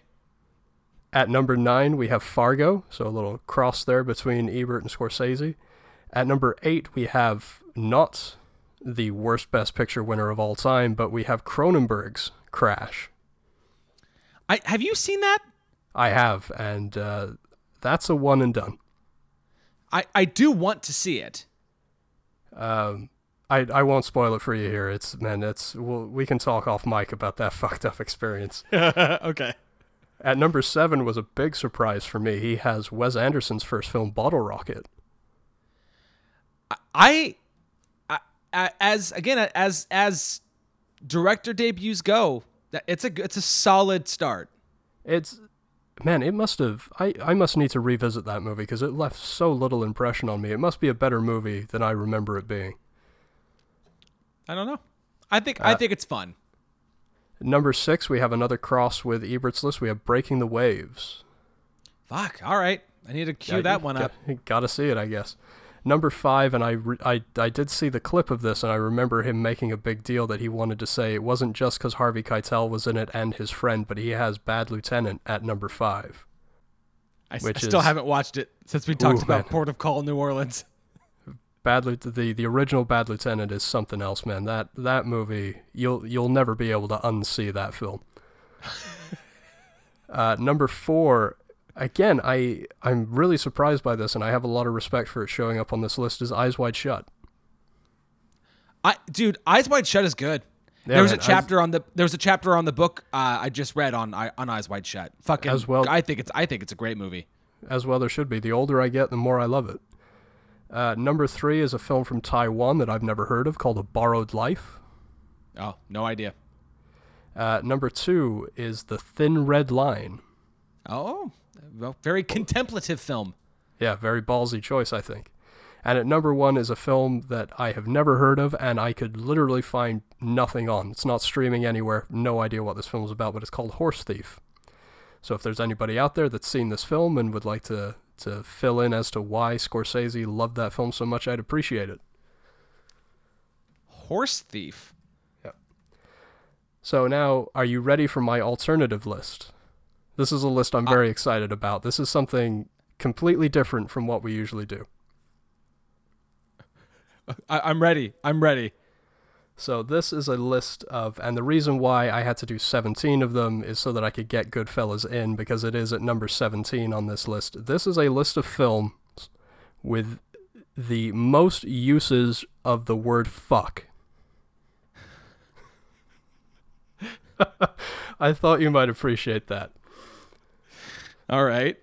At number nine, we have Fargo, so a little cross there between Ebert and Scorsese. At number eight, we have not the worst Best Picture winner of all time, but we have Cronenberg's Crash. I have you seen that? I have, and uh, that's a one and done. I, I do want to see it. Um, I I won't spoil it for you here. It's man, it's we'll, we can talk off mic about that fucked up experience. okay. At number seven was a big surprise for me. He has Wes Anderson's first film, Bottle Rocket. I, as again as as director debuts go, it's a it's a solid start. It's man, it must have. I I must need to revisit that movie because it left so little impression on me. It must be a better movie than I remember it being. I don't know. I think I uh, think it's fun. Number six, we have another cross with Ebert's list. We have Breaking the Waves. Fuck. All right. I need to cue Yeah, that one up. Gotta see it, I guess. Number five, and I, re- I, I did see the clip of this, and I remember him making a big deal that he wanted to say it wasn't just because Harvey Keitel was in it and his friend, but he has Bad Lieutenant at number five. I, s- which I still is- haven't watched it since we talked Ooh, about man. Port of Call, New Orleans. Bad the the original Bad Lieutenant is something else, man. That that movie you'll you'll never be able to unsee that film. uh, number four, again, I I'm really surprised by this, and I have a lot of respect for it showing up on this list. Is Eyes Wide Shut? I dude, Eyes Wide Shut is good. Yeah, there was man, a chapter on the there was a chapter on the book uh, I just read on on Eyes Wide Shut. Fucking As well- I think it's I think it's a great movie. As well, there should be. The older I get, the more I love it. Uh, number three is a film from Taiwan that I've never heard of called A Borrowed Life. Oh, no idea. Uh, number two is The Thin Red Line. Oh, well, very contemplative film. Yeah, very ballsy choice, I think. And at number one is a film that I have never heard of and I could literally find nothing on. It's not streaming anywhere. No idea what this film is about, but it's called Horse Thief. So if there's anybody out there that's seen this film and would like to, to fill in as to why Scorsese loved that film so much, I'd appreciate it. Horse Thief. So now, are you ready for my alternative list? This is a list I'm very excited about. This is something completely different from what we usually do. I, I'm ready. I'm ready. So this is a list of, and the reason why I had to do 17 of them is so that I could get Goodfellas in because it is at number 17 on this list. This is a list of films with the most uses of the word fuck. I thought you might appreciate that. All right.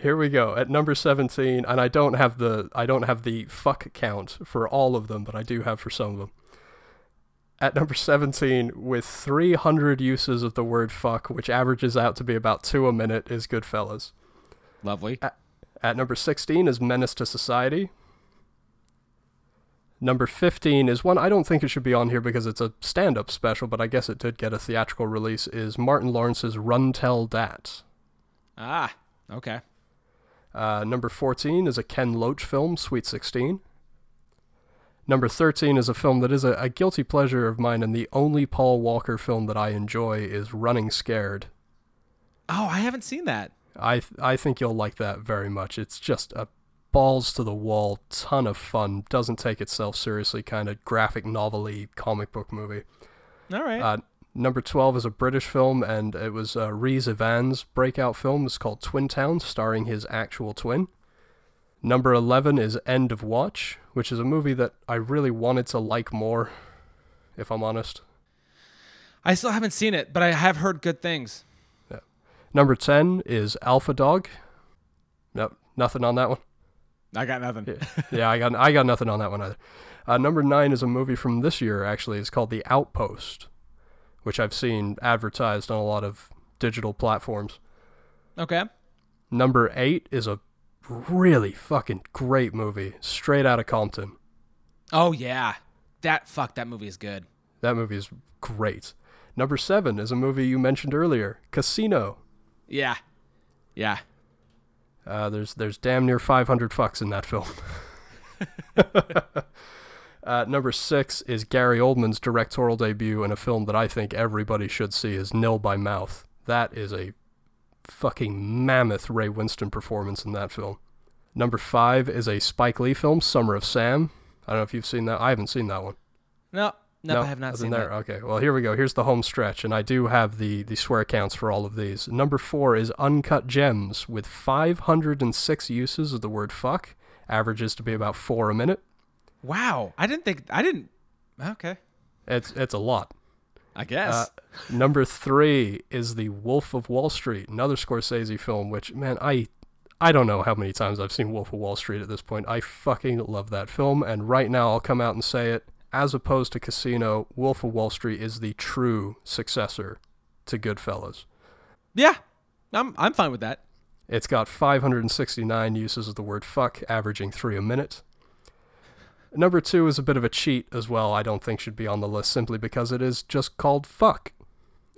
Here we go at number 17 and I don't have the I don't have the fuck count for all of them but I do have for some of them. At number 17 with 300 uses of the word fuck which averages out to be about 2 a minute is Goodfellas. Lovely. At number 16 is Menace II Society. Number 15 is one I don't think it should be on here because it's a stand-up special but I guess it did get a theatrical release is Martin Lawrence's Run Tell Dat. Ah, okay. Uh, number 14 is a Ken Loach film, Sweet 16. Number 13 is a film that is a, a guilty pleasure of mine, and the only Paul Walker film that I enjoy is Running Scared. Oh, I haven't seen that. I th- I think you'll like that very much. It's just a balls to the wall, ton of fun, doesn't take itself seriously, kind of graphic novel-y comic book movie. All right. Uh, number 12 is a British film, and it was uh, Rhys Ifans' breakout film. It's called Twin Town, starring his actual twin. Number 11 is End of Watch, which is a movie that I really wanted to like more, if I'm honest. I still haven't seen it, but I have heard good things. Yeah. Number 10 is Alpha Dog. Nope, nothing on that one. I got nothing. yeah, I got I got nothing on that one either. Uh, number nine is a movie from this year. Actually, it's called The Outpost, which I've seen advertised on a lot of digital platforms. Okay. Number eight is a really fucking great movie, straight out of Compton. Oh yeah, that fuck that movie is good. That movie is great. Number seven is a movie you mentioned earlier, Casino. Yeah, yeah. Uh, there's there's damn near 500 fucks in that film. uh, number six is Gary Oldman's directorial debut in a film that I think everybody should see is Nil by Mouth. That is a fucking mammoth Ray Winstone performance in that film. Number five is a Spike Lee film, Summer of Sam. I don't know if you've seen that. I haven't seen that one. No, no, I have not seen there. that. Okay, well here we go. Here's the home stretch, and I do have the the swear counts for all of these. Number four is Uncut Gems with 506 uses of the word fuck, averages to be about four a minute. Wow, I didn't think I didn't. Okay, It's it's a lot. I guess. Uh, number three is the Wolf of Wall Street, another Scorsese film. Which man, I I don't know how many times I've seen Wolf of Wall Street at this point. I fucking love that film, and right now I'll come out and say it. As opposed to Casino, Wolf of Wall Street is the true successor to Goodfellas. yeah, I'm I'm fine with that. It's got 569 uses of the word fuck, averaging three a minute. Number two is a bit of a cheat as well, I don't think should be on the list simply because it is just called fuck.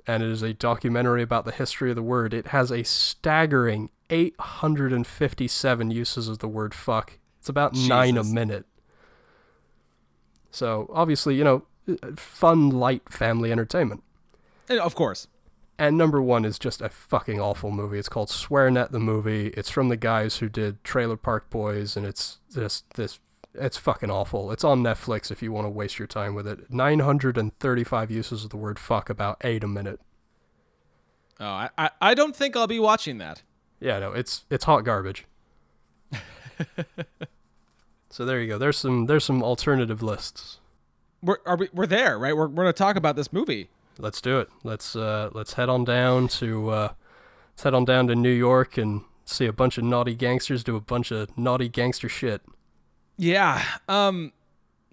And it is a documentary about the history of the word. It has a staggering 857 uses of the word fuck. It's about nine a minute. So, obviously, you know, uh, fun, light family entertainment. And of course. And number one is just a fucking awful movie. It's called SwearNet the movie. It's from the guys who did Trailer Park Boys, and it's just this. It's fucking awful. It's on Netflix if you want to waste your time with it. 935 uses of the word fuck, about eight a minute. Oh, I, I I don't think I'll be watching that. Yeah, no, it's it's hot garbage. so there you go. There's some there's some alternative lists. We're are we, we're there, right? We're we're gonna talk about this movie. Let's do it. Let's uh let's head on down to uh let's head on down to New York and see a bunch of naughty gangsters do a bunch of naughty gangster shit. Yeah. Um.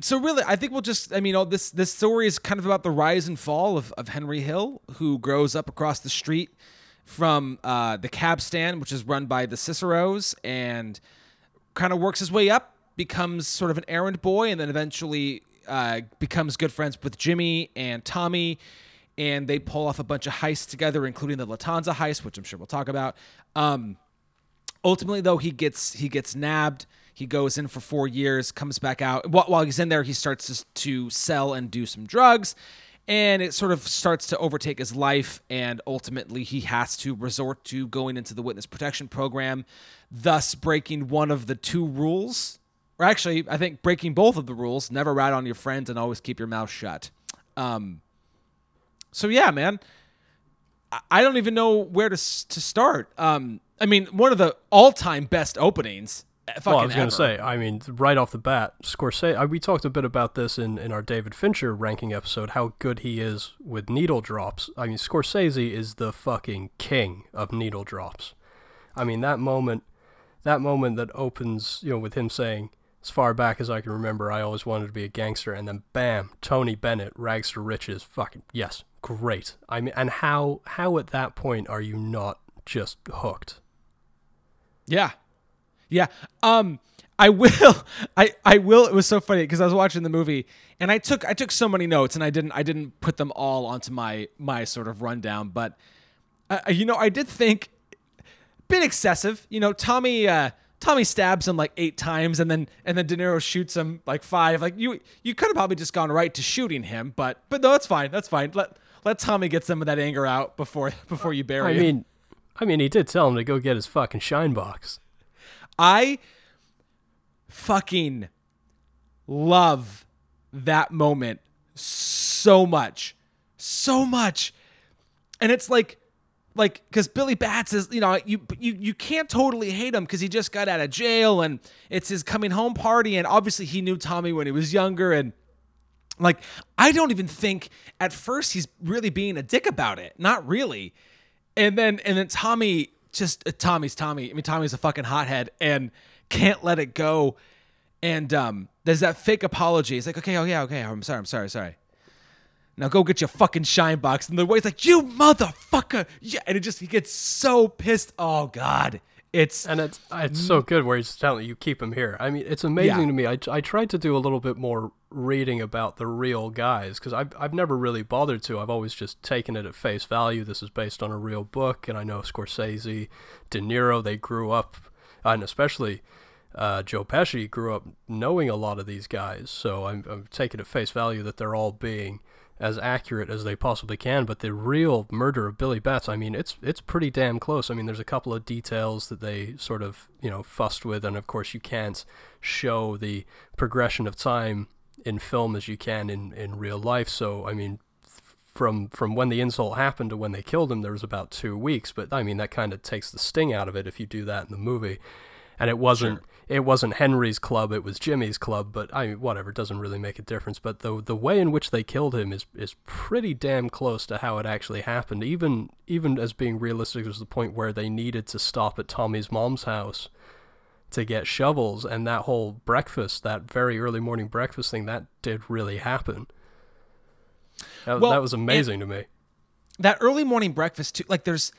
So really, I think we'll just. I mean, all this this story is kind of about the rise and fall of of Henry Hill, who grows up across the street from uh, the cab stand, which is run by the Ciceros, and kind of works his way up, becomes sort of an errand boy, and then eventually uh, becomes good friends with Jimmy and Tommy, and they pull off a bunch of heists together, including the Lufthansa heist, which I'm sure we'll talk about. Um, ultimately though he gets he gets nabbed he goes in for four years comes back out while, he's in there he starts to, sell and do some drugs and it sort of starts to overtake his life and ultimately he has to resort to going into the witness protection program thus breaking one of the two rules or actually i think breaking both of the rules never rat on your friends and always keep your mouth shut um, so yeah man I- don't even know where to to start. Um, I mean, one of the all-time best openings. Uh, Fucking Well, I was going to say, I mean, right off the bat, Scorsese. uh, We talked a bit about this in, in our David Fincher ranking episode, how good he is with needle drops. I mean, Scorsese is the fucking king of needle drops. I mean, that moment, that moment that opens, you know, with him saying, "As far back as I can remember, I always wanted to be a gangster," and then bam, Tony Bennett, rags to riches. Fucking yes, great. I mean, and how how at that point are you not just hooked? Yeah, yeah. Um, I will. I I will. It was so funny because I was watching the movie and I took I took so many notes and I didn't I didn't put them all onto my my sort of rundown. But uh, you know, I did think bit excessive. You know, Tommy uh, Tommy stabs him like eight times, and then and then De Niro shoots him like five. Like you you could have probably just gone right to shooting him, but but no, that's fine. That's fine. Let let Tommy get some of that anger out before before you bury I him. mean, I mean, he did tell him to go get his fucking shine box. I fucking love that moment so much. So much. And it's like like cuz Billy Batts is, you know, you you you can't totally hate him cuz he just got out of jail and it's his coming home party and obviously he knew Tommy when he was younger and like I don't even think at first he's really being a dick about it. Not really. And then and then Tommy just uh, Tommy's Tommy. I mean Tommy's a fucking hothead and can't let it go. And um, there's that fake apology. He's like, okay, oh yeah, okay, I'm sorry, I'm sorry, sorry. Now go get your fucking shine box. And the way he's like, you motherfucker. Yeah. And it just, he gets so pissed. Oh, God. It's, And it's it's so good where he's telling you keep him here. I mean, it's amazing Yeah. to me. I, I tried to do a little bit more reading about the real guys because I've I've never really bothered to. I've always just taken it at face value. This is based on a real book, and I know Scorsese, De Niro, they grew up, and especially uh, Joe Pesci grew up knowing a lot of these guys. So I'm I'm taking it at face value that they're all being as accurate as they possibly can. But the real murder of Billy Batts, I mean, it's it's pretty damn close. I mean, there's a couple of details that they sort of you know fussed with, and of course you can't show the progression of time in film as you can in in real life. So I mean. From from when the insult happened to when they killed him, there was about two weeks. But I mean, that kind of takes the sting out of it if you do that in the movie. And it wasn't it wasn't Henry's club, it was Jimmy's club, but I mean whatever, it doesn't really make a difference. But the the way in which they killed him is is pretty damn close to how it actually happened, even even as being realistic as the point where they needed to stop at Tommy's mom's house to get shovels and that whole breakfast, that very early morning breakfast thing, that did really happen. That, Well, that was amazing to me. that early morning breakfast too like there's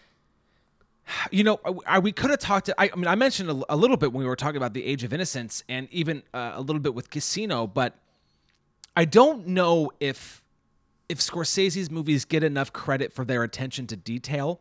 you know I, we could have talked to, I, I mean i mentioned a, a little bit when we were talking about the age of innocence and even uh, a little bit with casino but i don't know if if scorsese's movies get enough credit for their attention to detail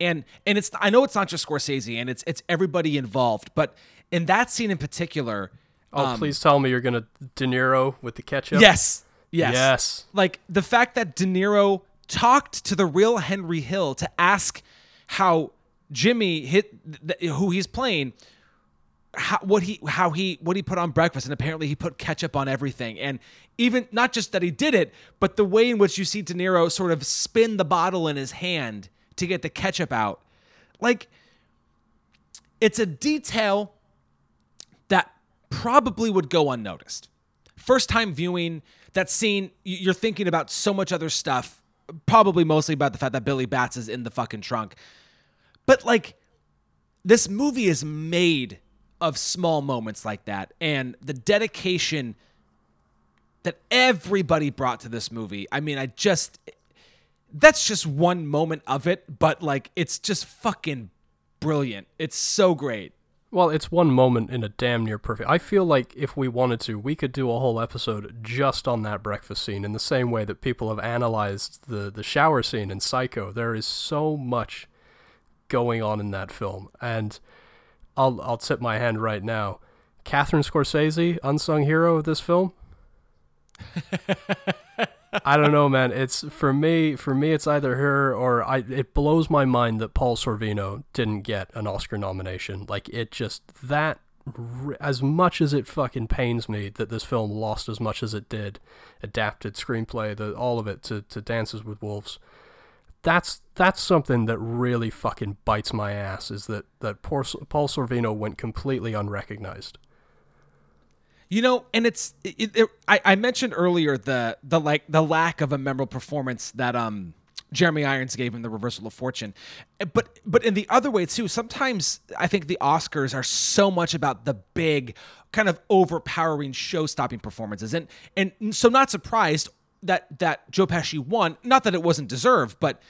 and and it's i know it's not just scorsese and it's it's everybody involved but in that scene in particular Oh, please tell me you're gonna De Niro with the ketchup. yes yes Yes. like the fact that De Niro talked to the real Henry Hill to ask how Jimmy hit th- who he's playing how, what he how he what he put on breakfast and apparently he put ketchup on everything and even not just that he did it but the way in which you see De Niro sort of spin the bottle in his hand to get the ketchup out like it's a detail that probably would go unnoticed. First time viewing that scene, you're thinking about so much other stuff, probably mostly about the fact that Billy Batts is in the fucking trunk. But like, this movie is made of small moments like that, and the dedication that everybody brought to this movie. I mean, I just. That's just one moment of it, but like, it's just fucking brilliant. It's so great. Well, it's one moment in a damn near perfect. I feel like if we wanted to, we could do a whole episode just on that breakfast scene in the same way that people have analyzed the the shower scene in Psycho. There is so much going on in that film, and I'll I'll tip my hand right now. Catherine Scorsese, unsung hero of this film. I don't know, man. It's for me. For me, it's either her or I. It blows my mind that Paul Sorvino didn't get an Oscar nomination. Like it just that. As much as it fucking pains me that this film lost as much as it did, adapted screenplay, the all of it to, to Dances with Wolves. That's that's something that really fucking bites my ass. Is that that poor Paul Sorvino went completely unrecognized. You know, and it's it, it, I, I mentioned earlier the the like the lack of a memorable performance that um Jeremy Irons gave in the Reversal of Fortune, but but in the other way too. Sometimes I think the Oscars are so much about the big, kind of overpowering, show-stopping performances, and and so not surprised that that Joe Pesci won. Not that it wasn't deserved, but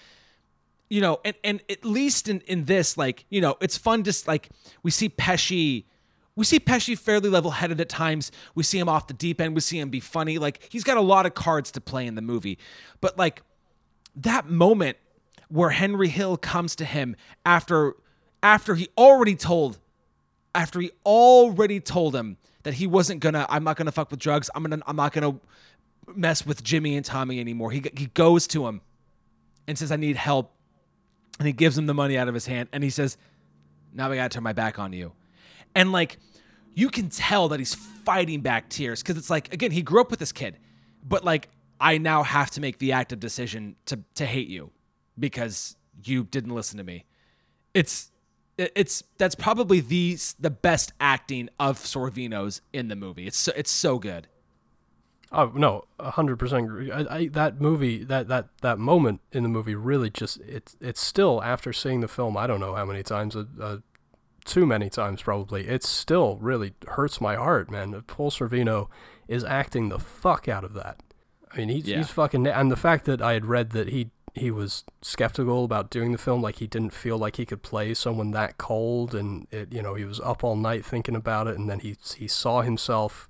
you know, and and at least in in this, like you know, it's fun to like we see Pesci. We see Pesci fairly level-headed at times. We see him off the deep end. We see him be funny. Like he's got a lot of cards to play in the movie. But like that moment where Henry Hill comes to him after after he already told after he already told him that he wasn't gonna I'm not gonna fuck with drugs. I'm gonna I'm not gonna mess with Jimmy and Tommy anymore. He he goes to him and says I need help and he gives him the money out of his hand and he says now I got to turn my back on you. And like you can tell that he's fighting back tears cuz it's like again he grew up with this kid but like I now have to make the active decision to to hate you because you didn't listen to me. It's it's that's probably the the best acting of Sorvino's in the movie. It's so, it's so good. Oh no, a hundred percent. I, I, that movie, that, that that moment in the movie, really just it's it's still after seeing the film. I don't know how many times a, a too many times probably, it still really hurts my heart, man. Paul Sorvino is acting the fuck out of that. I mean, he's Yeah. he's fucking and the fact that I had read that he he was skeptical about doing the film, like he didn't feel like he could play someone that cold, and it, you know, he was up all night thinking about it, and then he he saw himself,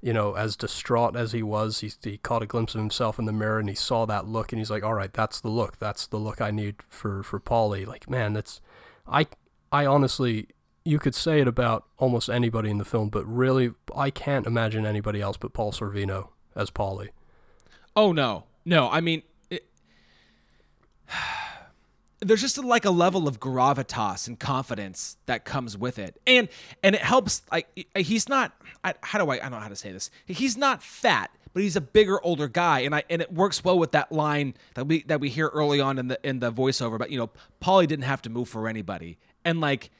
you know, as distraught as he was, he he caught a glimpse of himself in the mirror, and he saw that look, and he's like, all right, that's the look, that's the look I need for for Paulie. Like, man, that's I I honestly. You could say it about almost anybody in the film, but really, I can't imagine anybody else but Paul Sorvino as Paulie. Oh no, no. I mean, it, there's just like a level of gravitas and confidence that comes with it, and and it helps. Like he's not. I, how do I? I don't know how to say this. He's not fat, but he's a bigger, older guy, and I and it works well with that line that we that we hear early on in the in the voiceover. But you know, Paulie didn't have to move for anybody, and like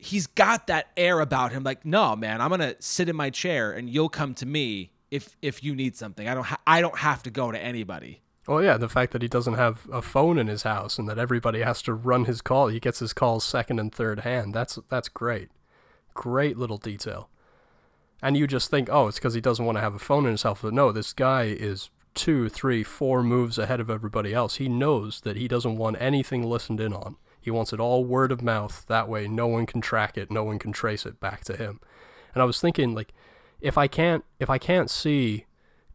he's got that air about him like no man i'm gonna sit in my chair and you'll come to me if if you need something i don't ha- i don't have to go to anybody Well, yeah, the fact that he doesn't have a phone in his house and that everybody has to run his call, he gets his calls second and third hand. That's that's great, great little detail. And you just think, oh, it's because he doesn't want to have a phone in his house. But no, this guy is two, three, four moves ahead of everybody else. He knows that he doesn't want anything listened in on. He wants it all word of mouth. That way, no one can track it, no one can trace it back to him. And I was thinking, like, if I can't, if I can't see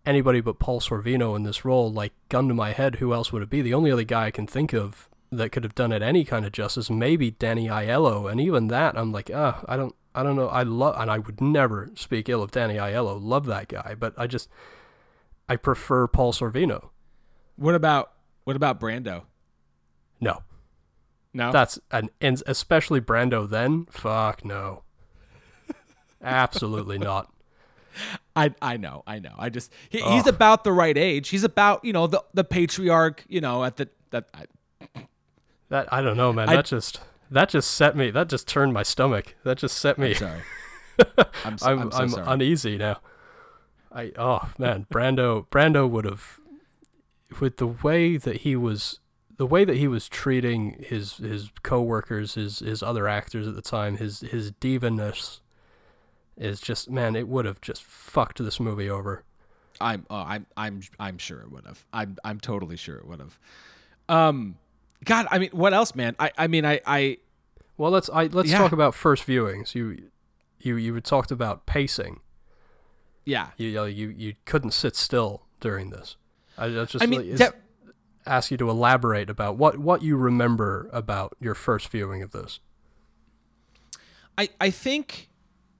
anybody but Paul Sorvino in this role, like gun to my head, who else would it be? The only other guy I can think of that could have done it any kind of justice, maybe Danny Aiello, and even that, I'm like, ah, I don't, I don't know. I love, and I would never speak ill of Danny Aiello. Love that guy, but I just, I prefer Paul Sorvino. what about what about brando No, no that's an, and especially Brando. Then, fuck no, absolutely not. i i know i know i just he, he's about the right age he's about you know the the patriarch you know at the that I, That I don't know, man. I- that just that just set me. That just turned my stomach. That just set me. sorry i'm, so, I'm I'm, so I'm sorry uneasy now. I oh man, Brando Brando would have with the way that he was the way that he was treating his his coworkers, his his other actors at the time, his his divaness is just man, it would have just fucked this movie over. I'm oh, I'm I'm I'm sure it would have. I'm I'm totally sure it would have. Um, God, I mean, what else, man? I I mean, I I Well, let's I let's Yeah. talk about first viewings. You you you talked about pacing. yeah. You you you, couldn't sit still during this. I, I just I mean, that- ask you to elaborate about what what you remember about your first viewing of this. I I think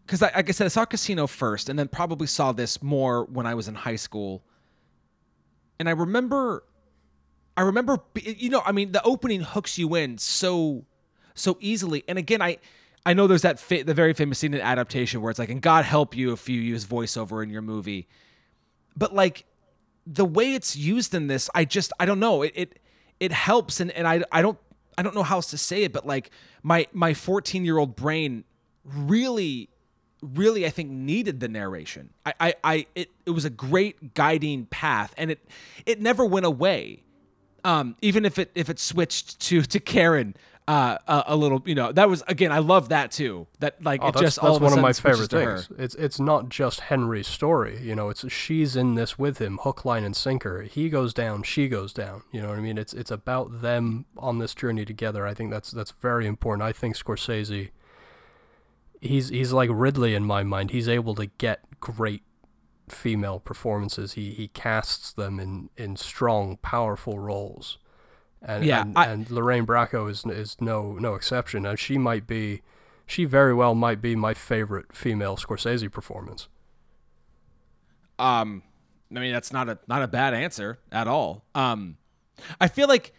because I, like I said, I saw Casino first, and then probably saw this more when I was in high school. And I remember, I remember, you know, I mean, the opening hooks you in so, so easily. And again, I, I know there's that fa- the very famous scene in adaptation where it's like, and God help you if you use voiceover in your movie, but like the way it's used in this, I just, I don't know, it, it, it helps, and and I, I don't, I don't know how else to say it, but like my my 14 year old brain really really I think needed the narration. I, I, I it, it was a great guiding path and it it never went away. Um, even if it if it switched to to Karen uh, a, a little, you know, that was again I love that too. That like Oh, it that's, just that's all of a one of my favorite things. It's it's not just Henry's story. You know, it's she's in this with him, hook, line, and sinker. He goes down, she goes down. You know what I mean? It's it's about them on this journey together. I think that's that's very important. I think Scorsese. He's he's like Ridley in my mind. He's able to get great female performances. He he casts them in in strong, powerful roles. And Yeah, and, I- and Lorraine Bracco is is no no exception. And she might be she very well might be my favorite female Scorsese performance. Um, I mean that's not a not a bad answer at all. Um, I feel like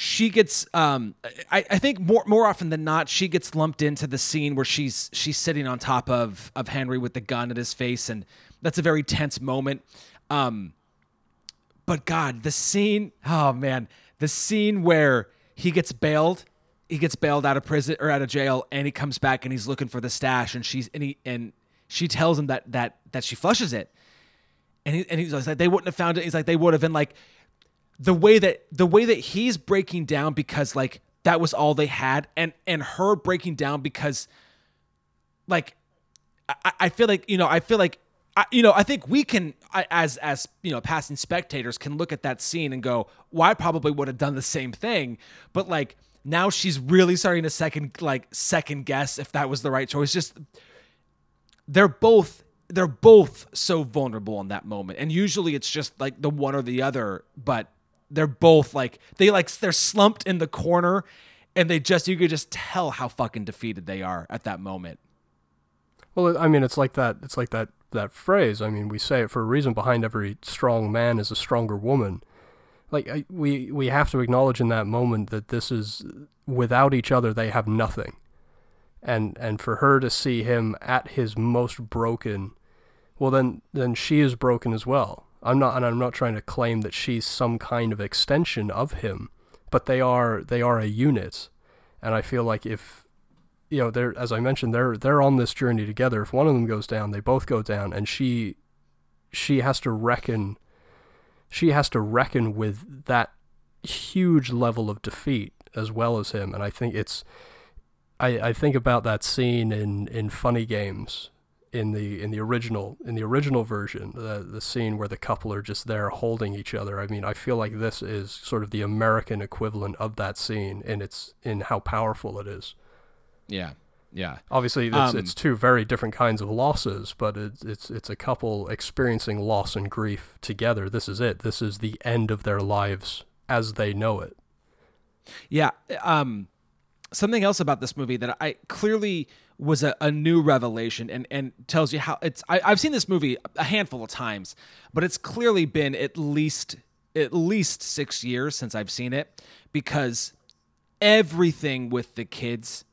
she gets um I, I think more more often than not she gets lumped into the scene where she's she's sitting on top of of Henry with the gun at his face and that's a very tense moment. Um but God, the scene, oh man, the scene where he gets bailed, he gets bailed out of prison or out of jail and he comes back and he's looking for the stash and she's and he and she tells him that that that she flushes it. And he and he's like they wouldn't have found it. He's like they would have been like the way that the way that he's breaking down because like that was all they had and and her breaking down because like I, I feel like you know I feel like I, you know I think we can I, as as you know passing spectators can look at that scene and go well I probably would have done the same thing. But like now she's really starting to second like second guess if that was the right choice. Just they're both they're both so vulnerable in that moment. And usually it's just like the one or the other but they're both like they like they're slumped in the corner and they just you could just tell how fucking defeated they are at that moment Well, I mean, it's like that. It's like that that phrase. I mean, we say it for a reason. Behind every strong man is a stronger woman. Like I, we we have to acknowledge in that moment that this is without each other they have nothing, and and for her to see him at his most broken, well then then she is broken as well. I'm not and I'm not trying to claim that she's some kind of extension of him, but they are they are a unit, and I feel like if you know, they're as I mentioned, they're they're on this journey together. If one of them goes down, they both go down, and she she has to reckon she has to reckon with that huge level of defeat as well as him. And I think it's I, I think about that scene in, in Funny Games in the in the original in the original version, the the scene where the couple are just there holding each other. I mean, I feel like this is sort of the American equivalent of that scene and its in how powerful it is. yeah yeah Obviously, it's, Um, it's two very different kinds of losses, but it's, it's it's a couple experiencing loss and grief together. This is it. This is the end of their lives as they know it. Yeah. Um, something else about this movie that I clearly was a, a new revelation and, and tells you how it's. I, I've seen this movie a handful of times, but it's clearly been at least at least six years since I've seen it because everything with the kids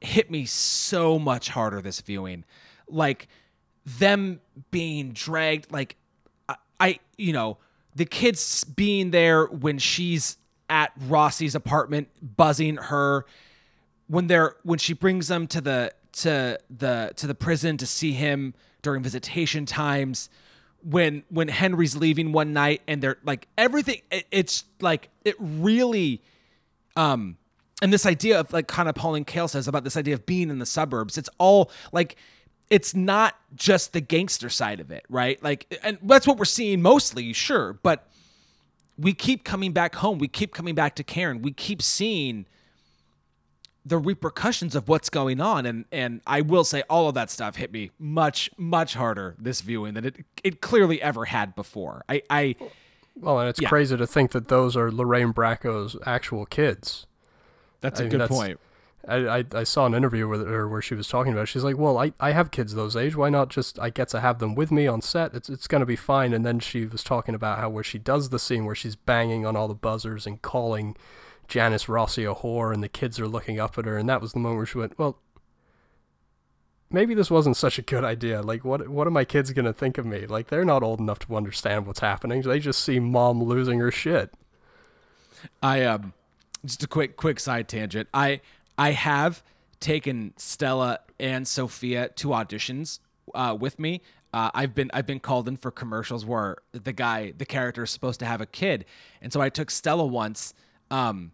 hit me so much harder this viewing. Like them being dragged, like I, I you know, the kids being there when she's at Rossi's apartment buzzing her when they're when she brings them to the to the to the prison to see him during visitation times when when Henry's leaving one night and they're like everything it, it's like it really um and this idea of like kind of Pauline Kael says about this idea of being in the suburbs it's all like it's not just the gangster side of it right? Like and that's what we're seeing mostly sure but we keep coming back home. We keep coming back to Karen. We keep seeing the repercussions of what's going on and and I will say all of that stuff hit me much much harder this viewing than it it clearly ever had before I I Well, and it's Yeah. crazy to think that those are Lorraine Bracco's actual kids. that's I a mean, good that's- point I, I, I saw an interview with her where she was talking about it. She's like, well, I, I have kids those age. Why not just I get to have them with me on set? It's it's gonna be fine. And then she was talking about how where she does the scene where she's banging on all the buzzers and calling Janice Rossi a whore, and the kids are looking up at her, and that was the moment where she went, well, maybe this wasn't such a good idea. Like, what what are my kids gonna think of me? Like, they're not old enough to understand what's happening. They just see mom losing her shit. I um just a quick quick side tangent. I I have taken Stella and Sophia to auditions uh, with me. Uh, I've been I've been called in for commercials where the guy the character is supposed to have a kid, and so I took Stella once um,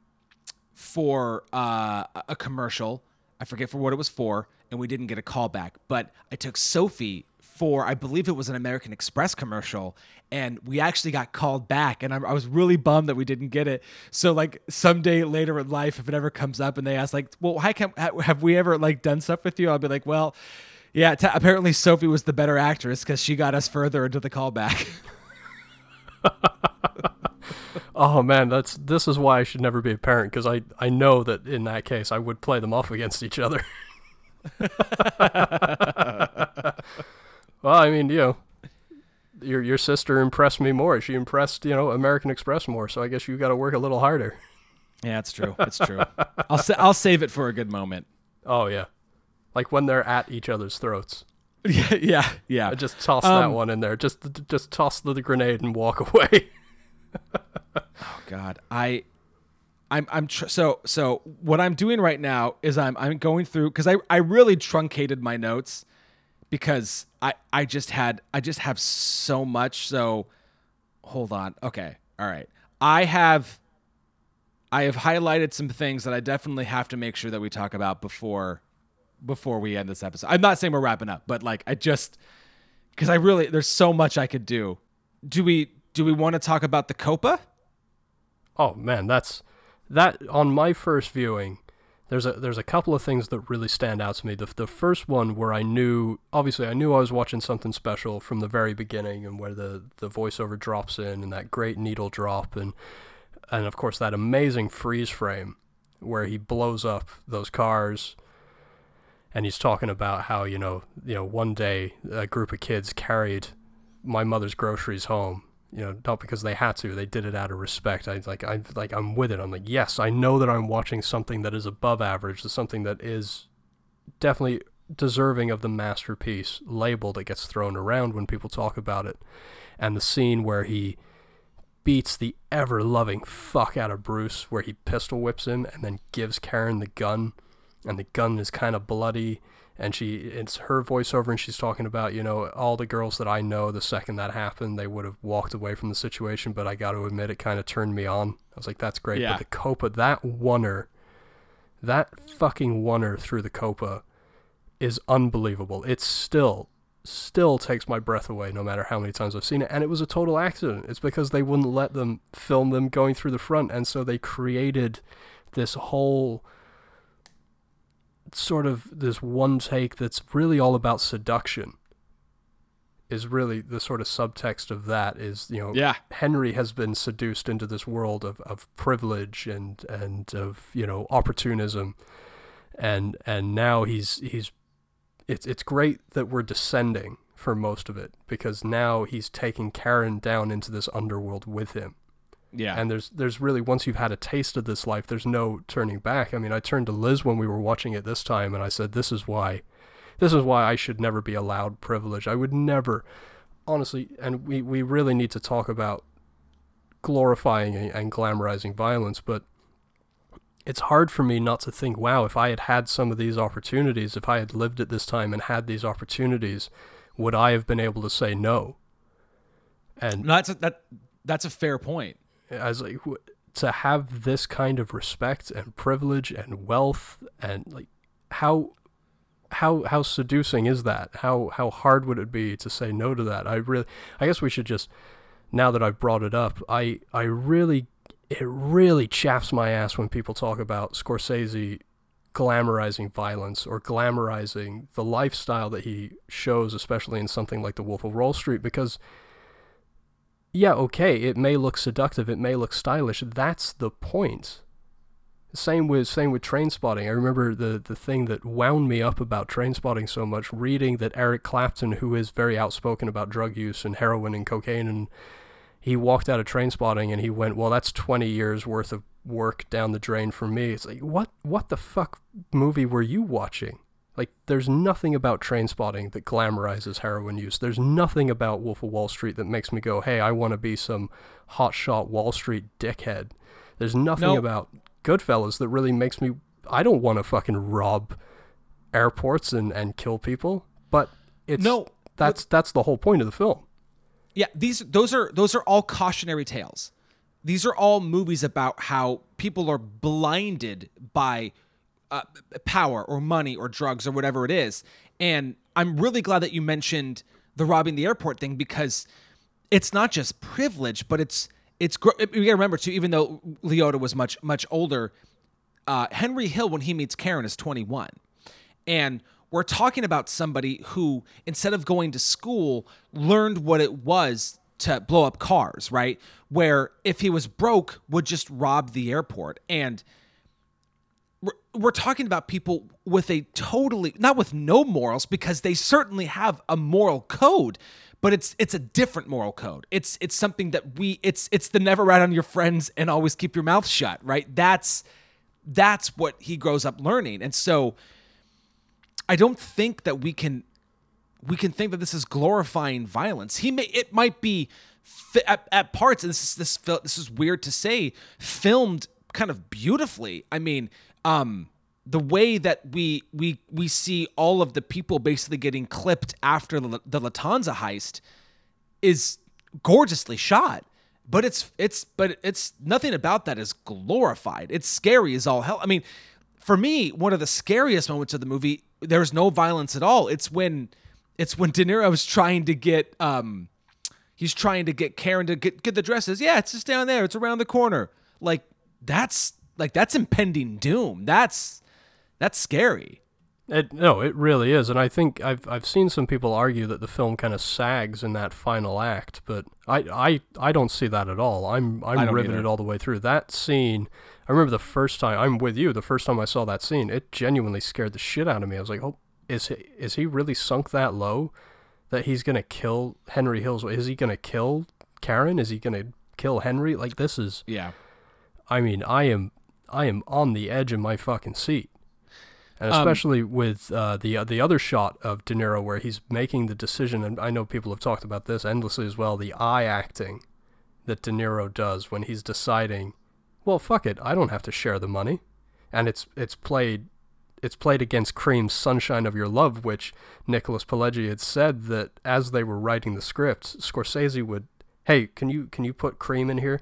for uh, a- commercial. I forget for what it was for, and we didn't get a call back. But I took Sophie for I believe it was an American Express commercial, and we actually got called back, and I, I was really bummed that we didn't get it. So like someday later in life, if it ever comes up and they ask like, "Well, how ha- have we ever like done stuff with you?" I'll be like, "Well." Yeah, t- apparently Sophie was the better actress because she got us further into the callback. Oh man, that's this is why I should never be a parent because I I know that in that case I would play them off against each other. well, I mean, you know, your your sister impressed me more. She impressed you know American Express more. So I guess you got to work a little harder. yeah, it's true. It's true. I'll sa- I'll save it for a good moment. Oh yeah, like when they're at each other's throats. Yeah, yeah, yeah. I just toss that Um, one in there. Just just toss the, the grenade and walk away. God, I, I'm, I'm tr- so so. What I'm doing right now is I'm I'm going through because I I really truncated my notes because I I just had I just have so much. So hold on. Okay, all right. I have I have highlighted some things that I definitely have to make sure that we talk about before before we end this episode. I'm not saying we're wrapping up, but like I just because I really there's so much I could do. Do we do we want to talk about the Copa? Oh man, that's that on my first viewing. There's a there's a couple of things that really stand out to me. The the first one where I knew obviously I knew I was watching something special from the very beginning, and where the the voiceover drops in and that great needle drop and and of course that amazing freeze frame where he blows up those cars and he's talking about how you know you know one day a group of kids carried my mother's groceries home you know not because they had to they did it out of respect i like i like i'm with it i'm like yes i know that i'm watching something that is above average something that is definitely deserving of the masterpiece label that gets thrown around when people talk about it and the scene where he beats the ever loving fuck out of Bruce, where he pistol whips him and then gives Karen the gun, and the gun is kind of bloody. And she, it's her voiceover, and she's talking about, you know, all the girls that I know, the second that happened, they would have walked away from the situation, but I got to admit, it kind of turned me on. I was like, that's great. Yeah. But the Copa, that oneer, that fucking oneer through the Copa is unbelievable. It's still still takes my breath away no matter how many times I've seen it. And it was a total accident. It's because they wouldn't let them film them going through the front. And so they created this whole sort of this one take that's really all about seduction. Is really the sort of subtext of that is, you know, Yeah. Henry has been seduced into this world of, of privilege and, and of, you know, opportunism. And and now he's he's it's it's great that we're descending for most of it because now he's taking Karen down into this underworld with him. Yeah. And there's there's really once you've had a taste of this life, there's no turning back. I mean, I turned to Liz when we were watching it this time and I said this is why this is why I should never be allowed privilege. I would never honestly and we we really need to talk about glorifying and, and glamorizing violence, but it's hard for me not to think, wow, if I had had some of these opportunities, if I had lived at this time and had these opportunities, would I have been able to say no? And no, that's a, that that's a fair point. I was like, to have this kind of respect and privilege and wealth and like how how how seducing is that? How how hard would it be to say no to that? I really, I guess we should just now that I've brought it up, I I really it really chaps my ass when people talk about Scorsese glamorizing violence or glamorizing the lifestyle that he shows, especially in something like The Wolf of Wall Street, because yeah, okay, it may look seductive, it may look stylish. That's the point. Same with same with Trainspotting. I remember the the thing that wound me up about Trainspotting so much, reading that Eric Clapton, who is very outspoken about drug use and heroin and cocaine and he walked out of Trainspotting and he went, Well, that's twenty years worth of work down the drain for me. It's like what what the fuck movie were you watching? Like there's nothing about Trainspotting that glamorizes heroin use. There's nothing about Wolf of Wall Street that makes me go, Hey, I wanna be some hotshot Wall Street dickhead. There's nothing Nope. about Goodfellas that really makes me I don't want to fucking rob airports and, and kill people. But it's No, that's that's the whole point of the film. Yeah, these those are those are all cautionary tales. These are all movies about how people are blinded by uh, power or money or drugs or whatever it is. And I'm really glad that you mentioned the robbing the airport thing because it's not just privilege, but it's it's gr- you gotta remember too. Even though Liotta was much much older, uh, Henry Hill when he meets Karen is 21, and we're talking about somebody who instead of going to school learned what it was to blow up cars, right? Where if he was broke, would just rob the airport and we're, talking about people with a totally not with no morals because they certainly have a moral code but it's it's a different moral code it's it's something that we it's it's the never rat on your friends and always keep your mouth shut right that's that's what he grows up learning and so i don't think that we can we can think that this is glorifying violence. He may it might be at, at parts, and this is this this is weird to say, filmed kind of beautifully. I mean, um, the way that we we we see all of the people basically getting clipped after the, the Lufthansa heist is gorgeously shot. but it's it's but it's nothing about that is glorified. It's scary as all hell. I mean, for me, one of the scariest moments of the movie, there's no violence at all. It's when it's when De Niro is trying to get um he's trying to get Karen to get get the dresses. Yeah, it's just down there. It's around the corner. Like that's like that's impending doom. That's that's scary. It, no, it really is, and I think I've I've seen some people argue that the film kind of sags in that final act, but I, I, I don't see that at all. I'm I'm riveted either. all the way through that scene. I remember the first time I'm with you. The first time I saw that scene, it genuinely scared the shit out of me. I was like, oh, is he is he really sunk that low that he's gonna kill Henry Hills? Is he gonna kill Karen? Is he gonna kill Henry? Like this is. Yeah. I mean, I am I am on the edge of my fucking seat. And Um, especially with uh, the the other shot of De Niro where he's making the decision, and I know people have talked about this endlessly as well. The eye acting that De Niro does when he's deciding, well, fuck it, I don't have to share the money, and it's it's played it's played against Cream's "Sunshine of Your Love," which Nicholas Pileggi had said that as they were writing the script, Scorsese would, hey, can you can you put Cream in here?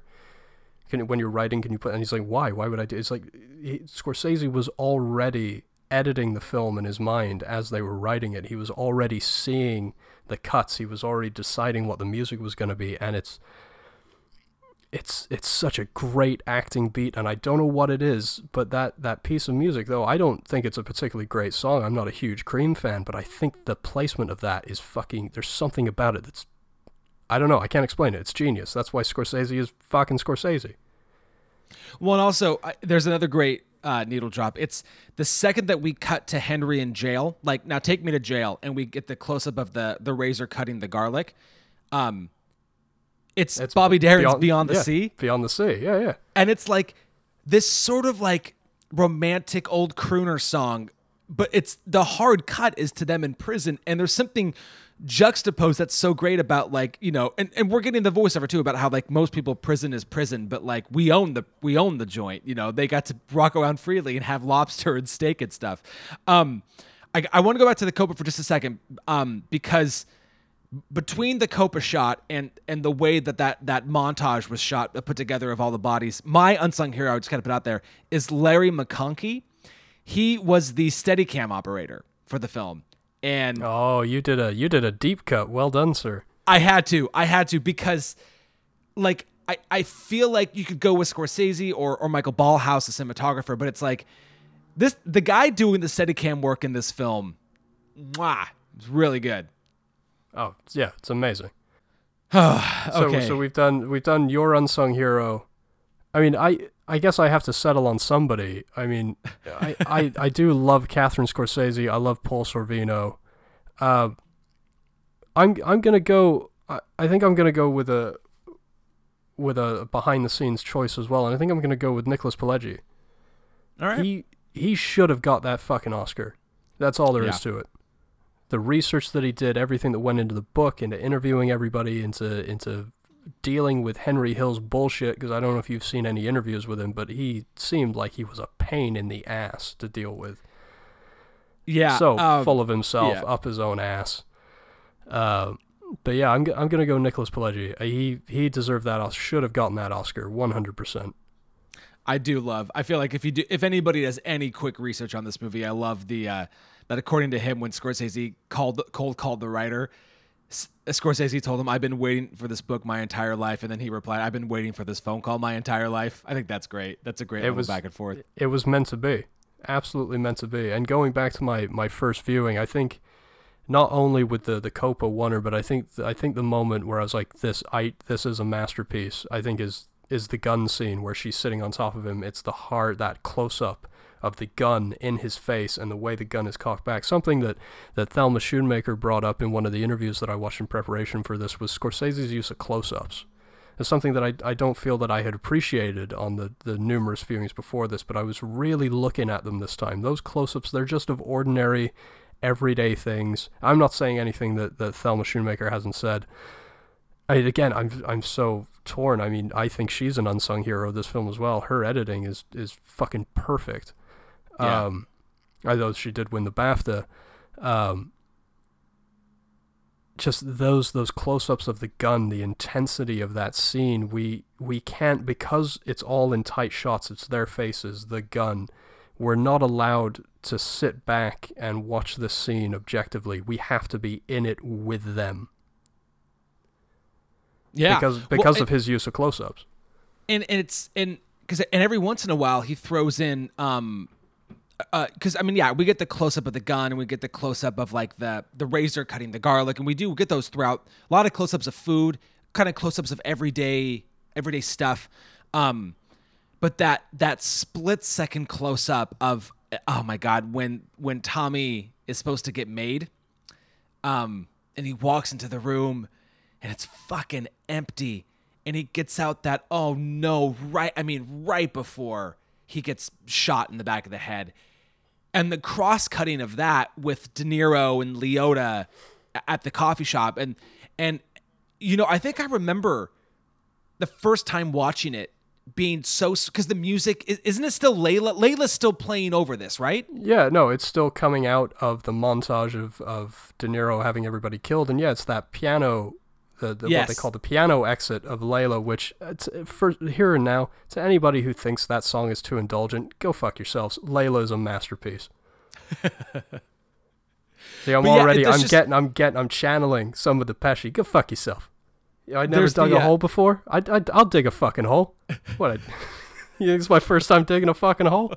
Can, when you're writing, can you put? And he's like, why? Why would I do? It's like he, Scorsese was already editing the film in his mind as they were writing it. He was already seeing the cuts. He was already deciding what the music was going to be, and it's it's it's such a great acting beat and I don't know what it is but that that piece of music though I don't think it's a particularly great song I'm not a huge Cream fan but I think the placement of that is fucking there's something about it that's I don't know I can't explain it it's genius that's why Scorsese is fucking Scorsese Well, and also I, there's another great uh, needle drop. It's the second that we cut to Henry in jail. Like now, take me to jail, and we get the close up of the the razor cutting the garlic. Um, it's, it's Bobby Darin's Beyond, the yeah, Sea, Beyond the Sea yeah yeah and it's like this sort of like romantic old crooner song, but it's the hard cut is to them in prison, and there's something juxtaposed that's so great about like you know and, and we're getting the voiceover too about how like most people prison is prison but like we own the we own the joint you know? They got to walk around freely and have lobster and steak and stuff. Um i, I want to go back to the copa for just a second um because between the copa shot and and the way that that that montage was shot uh, put together of all the bodies my unsung hero i just kind of put out there is larry mcconkey. He was the steadicam operator for the film and oh you did a you did a deep cut well done sir I had to. I had to because, like, I, I feel like you could go with Scorsese or, or Michael Ballhaus, the cinematographer, but it's like this the guy doing the Steadicam work in this film, mwah, it's really good. oh yeah it's amazing okay. So so we've done we've done your unsung hero. I mean, I I guess I have to settle on somebody. I mean, I I, I do love Catherine Scorsese. I love Paul Sorvino. Uh, I'm I'm gonna go. I, I think I'm gonna go with a with a behind the scenes choice as well, and I think I'm gonna go with Nicholas Pileggi. All right. He he should have got that fucking Oscar. That's all there is Yeah. to it. The research that he did, everything that went into the book, into interviewing everybody, into into dealing with Henry Hill's bullshit. Because I don't know if you've seen any interviews with him, but he seemed like he was a pain in the ass to deal with. yeah. so um, full of himself, yeah. up his own ass. Uh, but yeah, I'm I'm gonna go Nicholas Pileggi. Uh, He he deserved that. Os- Should have gotten that Oscar, 100. percent I do love. I feel like if you do, if anybody does any quick research on this movie, I love the uh, that according to him, when Scorsese called cold called the writer, Uh, Scorsese told him, "I've been waiting for this book my entire life," and then he replied, "I've been waiting for this phone call my entire life." I think that's great. That's a great It little was- back and forth. it was meant to be absolutely meant to be and going back to my my first viewing i think not only with the the copa oneer, but i think i think the moment where i was like this i this is a masterpiece i think is is the gun scene where she's sitting on top of him it's the heart that close up of the gun in his face and the way the gun is cocked back something that that Thelma Schoonmaker brought up in one of the interviews that I watched in preparation for this was Scorsese's use of close-ups it's something that I, I don't feel that I had appreciated on the, the numerous viewings before this, but I was really looking at them this time. Those close ups, they're just of ordinary, everyday things. I'm not saying anything that, that Thelma Schoonmaker hasn't said. I, again, I'm I'm so torn. I mean, I think she's an unsung hero of this film as well. Her editing is, is fucking perfect. Yeah. Um, although she did win the BAFTA. Um, just those those close-ups of the gun, the intensity of that scene, we we can't because it's all in tight shots. It's their faces, the gun. We're not allowed to sit back and watch this scene objectively. We have to be in it with them Yeah, because Well, because and- of his use of close-ups. and and it's and because and every once in a while he throws in um because I mean yeah we get the close up of the gun and we get the close up of like the the razor cutting the garlic and we do get those throughout a lot of close ups of food kind of close ups of everyday everyday stuff um but that that split second close up of oh my god when when Tommy is supposed to get made um, and he walks into the room and it's fucking empty. And he gets out that, oh no, right, I mean, right before he gets shot in the back of the head. And the cross cutting of that with De Niro and Liotta at the coffee shop. And, and, you know, I think I remember the first time watching it being so, because the music, isn't it still Layla? Layla's still playing over this, right? Yeah, no, it's still coming out of the montage of, of De Niro having everybody killed, and yeah, it's that piano, the, the what they call the piano exit of Layla, which it's, for here and now to anybody who thinks that song is too indulgent, go fuck yourselves. Layla is a masterpiece. See, I'm But already, there's I'm just- getting, I'm getting, I'm channeling some of the Pesci. Go fuck yourself. Yeah, I never There's dug the, a uh, hole before. I, I, I'll dig a fucking hole. What? I, you think it's my first time digging a fucking hole?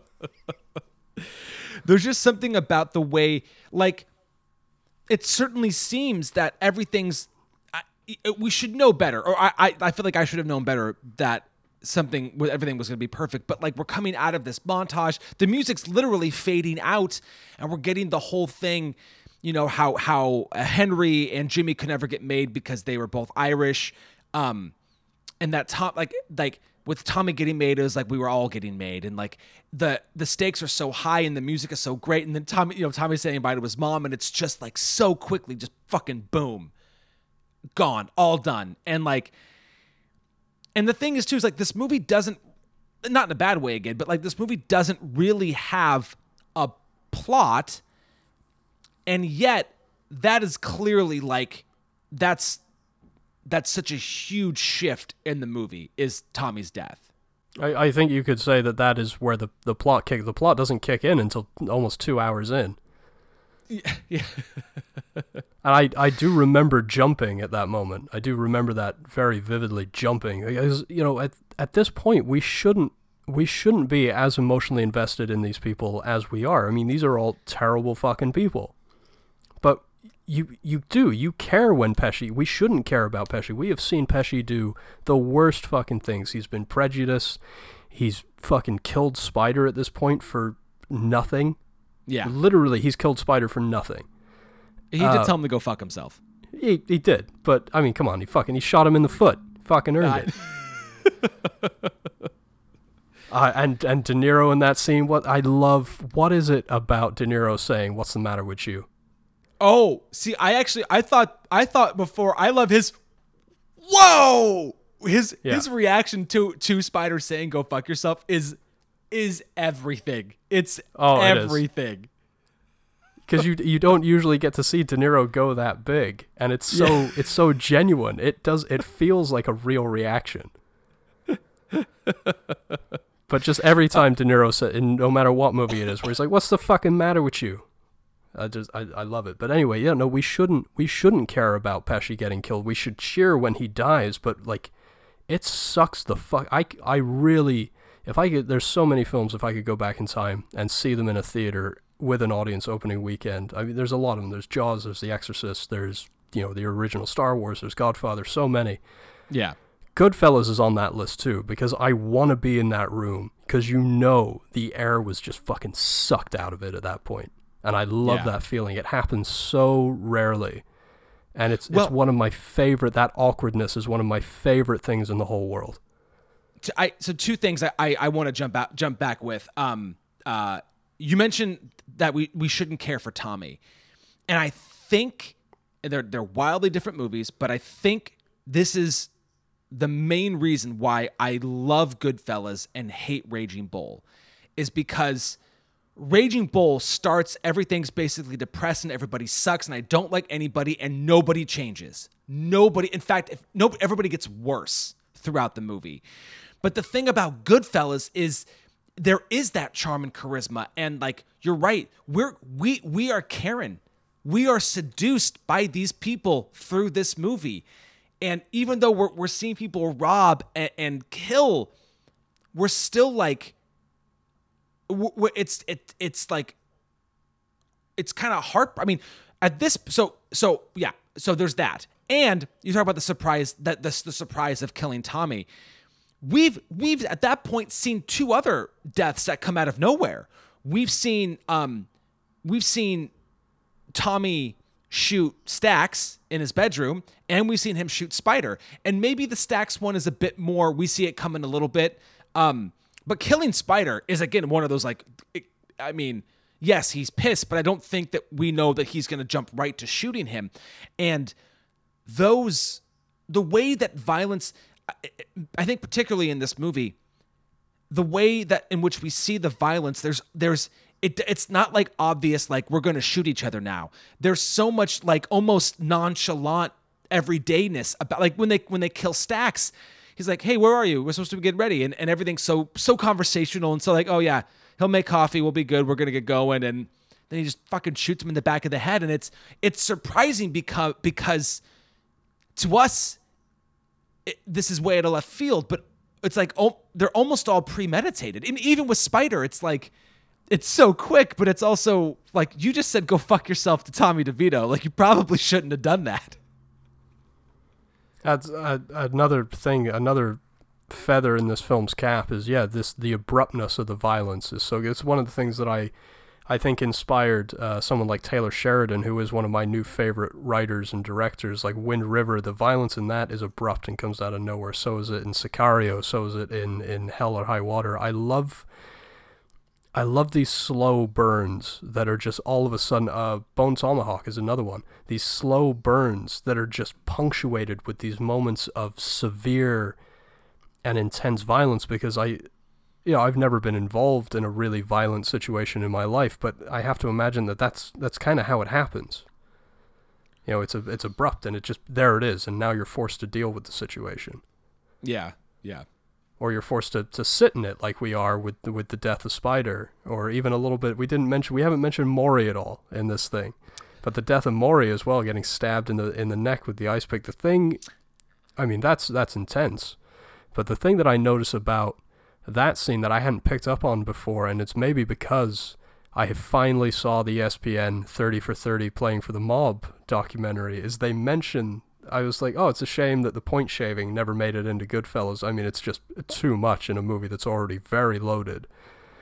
there's just something about the way like it certainly seems that everything's we should know better or I, I i feel like i should have known better that something everything was going to be perfect but like we're coming out of this montage. The music's literally fading out and we're getting the whole thing you know how how uh, henry and jimmy could never get made because they were both irish. Um and that Tom like like with Tommy getting made, it was like we were all getting made, and like the the stakes are so high and the music is so great, and then Tommy, you know, Tommy saying bye to his mom, and it's just like so quickly, just fucking boom, gone, all done, and like, and the thing is too is like this movie doesn't, not in a bad way again, but like this movie doesn't really have a plot, and yet that is clearly like that's that's such a huge shift in the movie is Tommy's death. I, I think you could say that that is where the, the plot kick. The plot doesn't kick in until almost two hours in. Yeah. And I, I do remember jumping at that moment. I do remember that very vividly jumping. Because, you know, at at this point we shouldn't we shouldn't be as emotionally invested in these people as we are. I mean, these are all terrible fucking people. But you you do you care when Pesci. We shouldn't care about Pesci. We have seen Pesci do the worst fucking things. He's been prejudiced. He's fucking killed Spider at this point for nothing. Yeah. Literally, he's killed Spider for nothing. He did tell him to go fuck himself. He he did, but I mean, come on, he fucking he shot him in the foot. Fucking earned I- it. Uh, and and De Niro in that scene, what I love. What is it about De Niro saying, "What's the matter with you"? Oh, see, I actually I thought I thought before I love his Whoa! His Yeah. his reaction to to Spider saying go fuck yourself is is everything. It's Oh, it everything. Because you you don't usually get to see De Niro go that big, and it's so it's so genuine. It does it feels like a real reaction. but just every time De Niro said, and no matter what movie it is, where he's like, "What's the fucking matter with you?" I just I, I love it. But anyway, yeah, no, we shouldn't we shouldn't care about Pesci getting killed. We should cheer when he dies. But like, it sucks the fuck. I I really if I could. There's so many films. If I could go back in time and see them in a theater with an audience opening weekend. I mean, there's a lot of them. There's Jaws. There's The Exorcist. There's you know the original Star Wars. There's Godfather. So many. Yeah. Goodfellas is on that list too because I want to be in that room because you know the air was just fucking sucked out of it at that point, and I love Yeah. that feeling. It happens so rarely, and it's Well- it's one of my favorite. That awkwardness is one of my favorite things in the whole world. So two things I I, I want to jump out jump back with. Um uh you mentioned that we we shouldn't care for Tommy. And I think they're they're wildly different movies, but I think this is the main reason why I love Goodfellas and hate Raging Bull is because Raging Bull starts, everything's basically depressed and everybody sucks and I don't like anybody and nobody changes. Nobody, in fact, if no, everybody gets worse throughout the movie. But the thing about Goodfellas is there is that charm and charisma and like you're right, we're we we are Karen. We are seduced by these people through this movie. And even though we're, we're seeing people rob and, and kill, we're still like w- it's it it's like it's kind of heart i mean at this so so yeah so there's that and you talk about the surprise that this the surprise of killing tommy we've we've at that point seen two other deaths that come out of nowhere. We've seen um we've seen tommy shoot stacks in his bedroom and we've seen him shoot spider. And maybe the stacks one is a bit more we see it coming a little bit. Um but killing Spider is again one of those like, it, I mean, yes, he's pissed, but I don't think that we know that he's going to jump right to shooting him. And those, the way that violence, I think particularly in this movie, the way that in which we see the violence, there's there's it, it's not like obvious like we're going to shoot each other now. There's so much like almost nonchalant everydayness about like when they when they kill Stacks he's like, "Hey, where are you? We're supposed to get ready," and and everything's so so conversational and so like, "Oh yeah, he'll make coffee. We'll be good. We're gonna get going." And then he just fucking shoots him in the back of the head, and it's it's surprising because because to us, it, this is way out of left field, but it's like oh, they're almost all premeditated. And even with Spider, it's like it's so quick, but it's also like you just said, "Go fuck yourself" to Tommy DeVito. Like you probably shouldn't have done that. That's uh, another thing, another feather in this film's cap is yeah, this the abruptness of the violence is so. It's one of the things that I, I think inspired uh, someone like Taylor Sheridan, who is one of my new favorite writers and directors. Like Wind River, the violence in that is abrupt and comes out of nowhere. So is it in Sicario. So is it in in Hell or High Water. I love I love these slow burns that are just all of a sudden. Uh, Bone Tomahawk is another one. These slow burns that are just punctuated with these moments of severe and intense violence. Because I, you know, I've never been involved in a really violent situation in my life, but I have to imagine that that's that's kind of how it happens. You know, it's a it's abrupt and it just there it is, and now you're forced to deal with the situation. Yeah, yeah or you're forced to, to sit in it like we are with the, with the death of Spider, or even a little bit. We didn't mention we haven't mentioned Maury at all in this thing, but the death of Maury as well, getting stabbed in the in the neck with the ice pick. The thing, I mean, that's that's intense. But the thing that I notice about that scene that I hadn't picked up on before, and it's maybe because I finally saw the ESPN 30 for 30 playing for the mob documentary, is they mention I was like, oh, it's a shame that the point shaving never made it into Goodfellas. I mean, it's just too much in a movie that's already very loaded.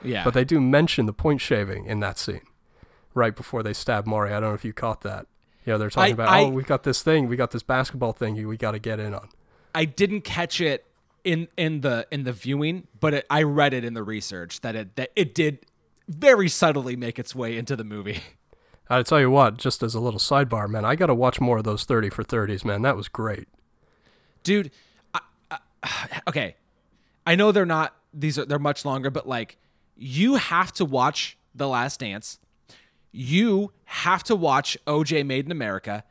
Yeah. But they do mention the point shaving in that scene right before they stab Maury. I don't know if you caught that. You know, they're talking I, about, I, oh, we've got this thing, we got this basketball thing we got to get in on. I didn't catch it in in the in the viewing, but it, I read it in the research that it that it did very subtly make its way into the movie. I tell you what, just as a little sidebar, man, I got to watch more of those 30 for 30s, man. That was great. Dude, I, I, okay. I know they're not these are they're much longer, but like you have to watch The Last Dance. You have to watch OJ Made in America.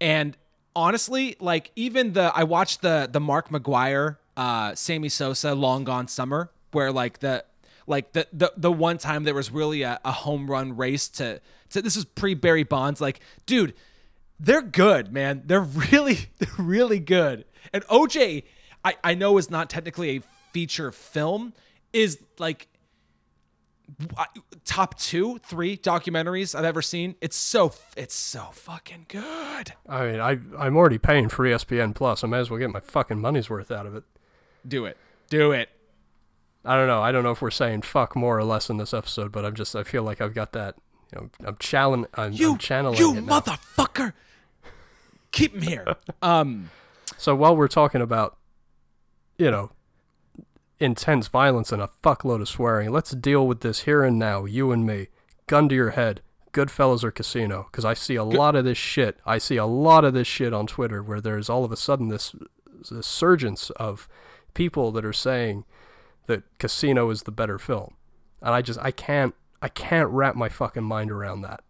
And honestly, like even the I watched the the Mark McGwire uh Sammy Sosa Long Gone Summer where like the like the the the one time there was really a, a home run race to to this is pre Barry Bonds. Like, dude, they're good, man. They're really they're really good. And OJ, I I know is not technically a feature film, is like top two, three documentaries I've ever seen. It's so it's so fucking good. I mean, I I'm already paying for ESPN Plus. I might as well get my fucking money's worth out of it. Do it. Do it. I don't know. I don't know if we're saying fuck more or less in this episode, but I'm just I feel like I've got that. You know, I'm channeling. I'm, you, I'm channeling. You motherfucker! Keep him here. um. So while we're talking about, you know, intense violence and a fuckload of swearing, let's deal with this here and now. You and me, gun to your head. Goodfellas or Casino? Because I see a Good. lot of this shit. I see a lot of this shit on Twitter where there's all of a sudden this, this surgence of people that are saying that Casino is the better film. And I just I can't I can't wrap my fucking mind around that.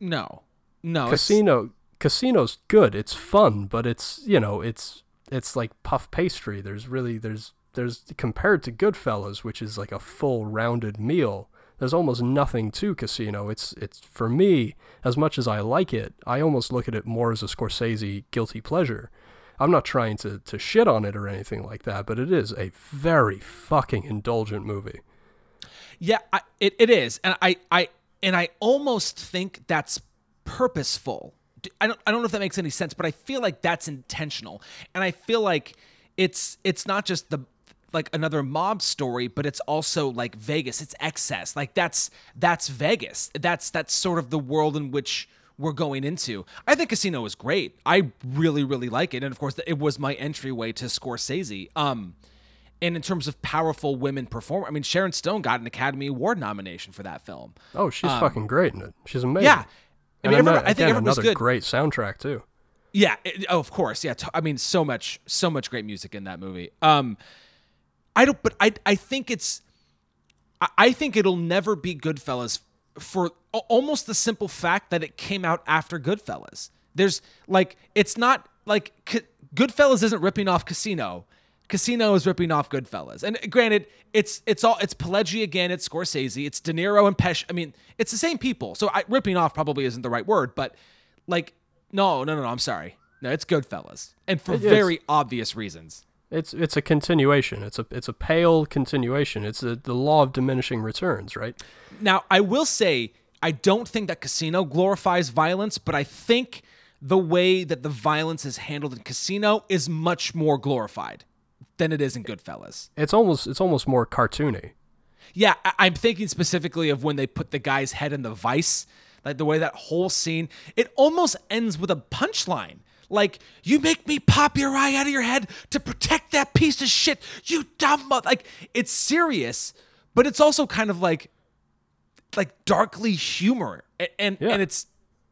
No, no. it's- Casino Casino's good. It's fun, but it's you know it's it's like puff pastry. There's really there's there's compared to Goodfellas, which is like a full rounded meal. There's almost nothing to Casino. It's it's for me as much as I like it. I almost look at it more as a Scorsese guilty pleasure. I'm not trying to to shit on it or anything like that, but it is a very fucking indulgent movie. Yeah, I, it, it is, and I, I and I almost think that's purposeful. I don't I don't know if that makes any sense, but I feel like that's intentional, and I feel like it's it's not just the like another mob story, but it's also like Vegas. It's excess. Like that's that's Vegas. That's that's sort of the world in which we're going into. I think Casino is great. I really really like it, and of course it was my entryway to Scorsese. Um, and in terms of powerful women perform, I mean Sharon Stone got an Academy Award nomination for that film. Oh, she's fucking great in it. She's amazing. Um, Yeah, I mean, everyone, ano- I think again, another good. great soundtrack too. Yeah, it, oh, of course. Yeah, t- I mean, so much, so much great music in that movie. Um, I don't, but I, I think it's, I, I think it'll never be Goodfellas for almost the simple fact that it came out after Goodfellas. There's like, it's not like Goodfellas isn't ripping off Casino. Casino is ripping off Goodfellas, and granted, it's it's all it's Pileggi again, it's Scorsese, it's De Niro and Pesci. I mean, it's the same people. So I, ripping off probably isn't the right word, but like, no, no, no, no. I'm sorry. No, it's Goodfellas, and for It is. very obvious reasons. It's it's a continuation. It's a it's a pale continuation. It's a, the law of diminishing returns, right? Now, I will say, I don't think that Casino glorifies violence, but I think the way that the violence is handled in Casino is much more glorified than it is in Goodfellas. It's almost it's almost more cartoony. Yeah, I- I'm thinking specifically of when they put the guy's head in the vice, like the way that whole scene, it almost ends with a punchline. Like, you make me pop your eye out of your head to protect that piece of shit, you dumb mother. Like, it's serious, but it's also kind of like, like darkly humor, and Yeah. and it's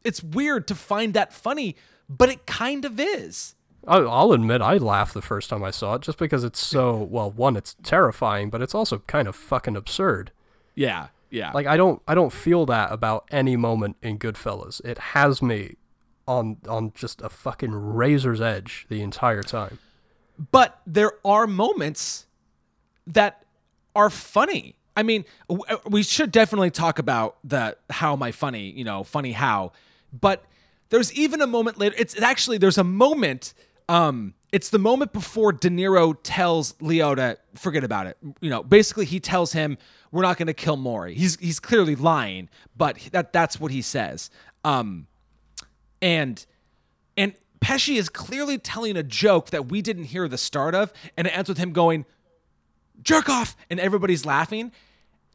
it's weird to find that funny, but it kind of is. I'll admit I laughed the first time I saw it, just because it's so well. One, it's terrifying, but it's also kind of fucking absurd. Yeah, yeah. Like I don't I don't feel that about any moment in Goodfellas. It has me on on just a fucking razor's edge the entire time. but there are moments that are funny. I mean, uh, we should definitely talk about the how am I funny, you know, funny how. But there's even a moment later. It's, actually there's a moment. Um, it's the moment before De Niro tells Leo to forget about it. You know, basically he tells him we're not going to kill Maury. He's he's clearly lying, but that that's what he says. Um, and and Pesci is clearly telling a joke that we didn't hear the start of, and it ends with him going, jerk off, and everybody's laughing.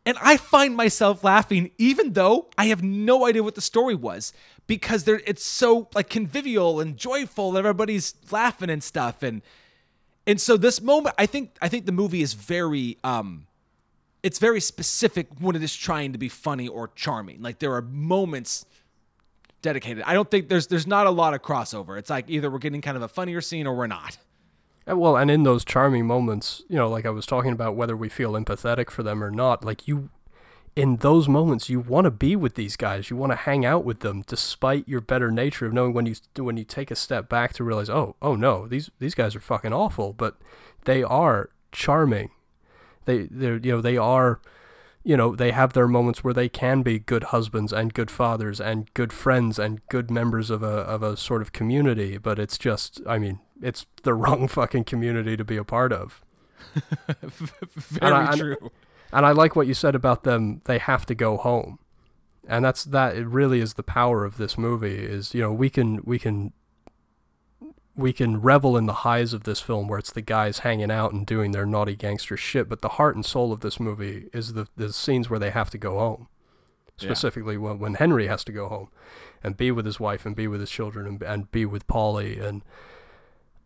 And I find myself laughing even though I have no idea what the story was because there it's so like convivial and joyful and everybody's laughing and stuff and and so this moment I think I think the movie is very um it's very specific when it is trying to be funny or charming. Like there are moments dedicated. I don't think there's there's not a lot of crossover. It's like either we're getting kind of a funnier scene or we're not. Uh, well, and in those charming moments, you know, like I was talking about whether we feel empathetic for them or not, like you in those moments you want to be with these guys. You want to hang out with them despite your better nature of knowing when you when you take a step back to realize, "Oh, oh no, these these guys are fucking awful," but they are charming. They they you know, they are you know, they have their moments where they can be good husbands and good fathers and good friends and good members of a of a sort of community, but it's just I mean, it's the wrong fucking community to be a part of. Very I- and- true. And I like what you said about them they have to go home. And that's that it really is the power of this movie is, you know, we can we can we can revel in the highs of this film where it's the guys hanging out and doing their naughty gangster shit, but the heart and soul of this movie is the the scenes where they have to go home. Specifically when when Henry has to go home and be with his wife and be with his children and, and be with Polly and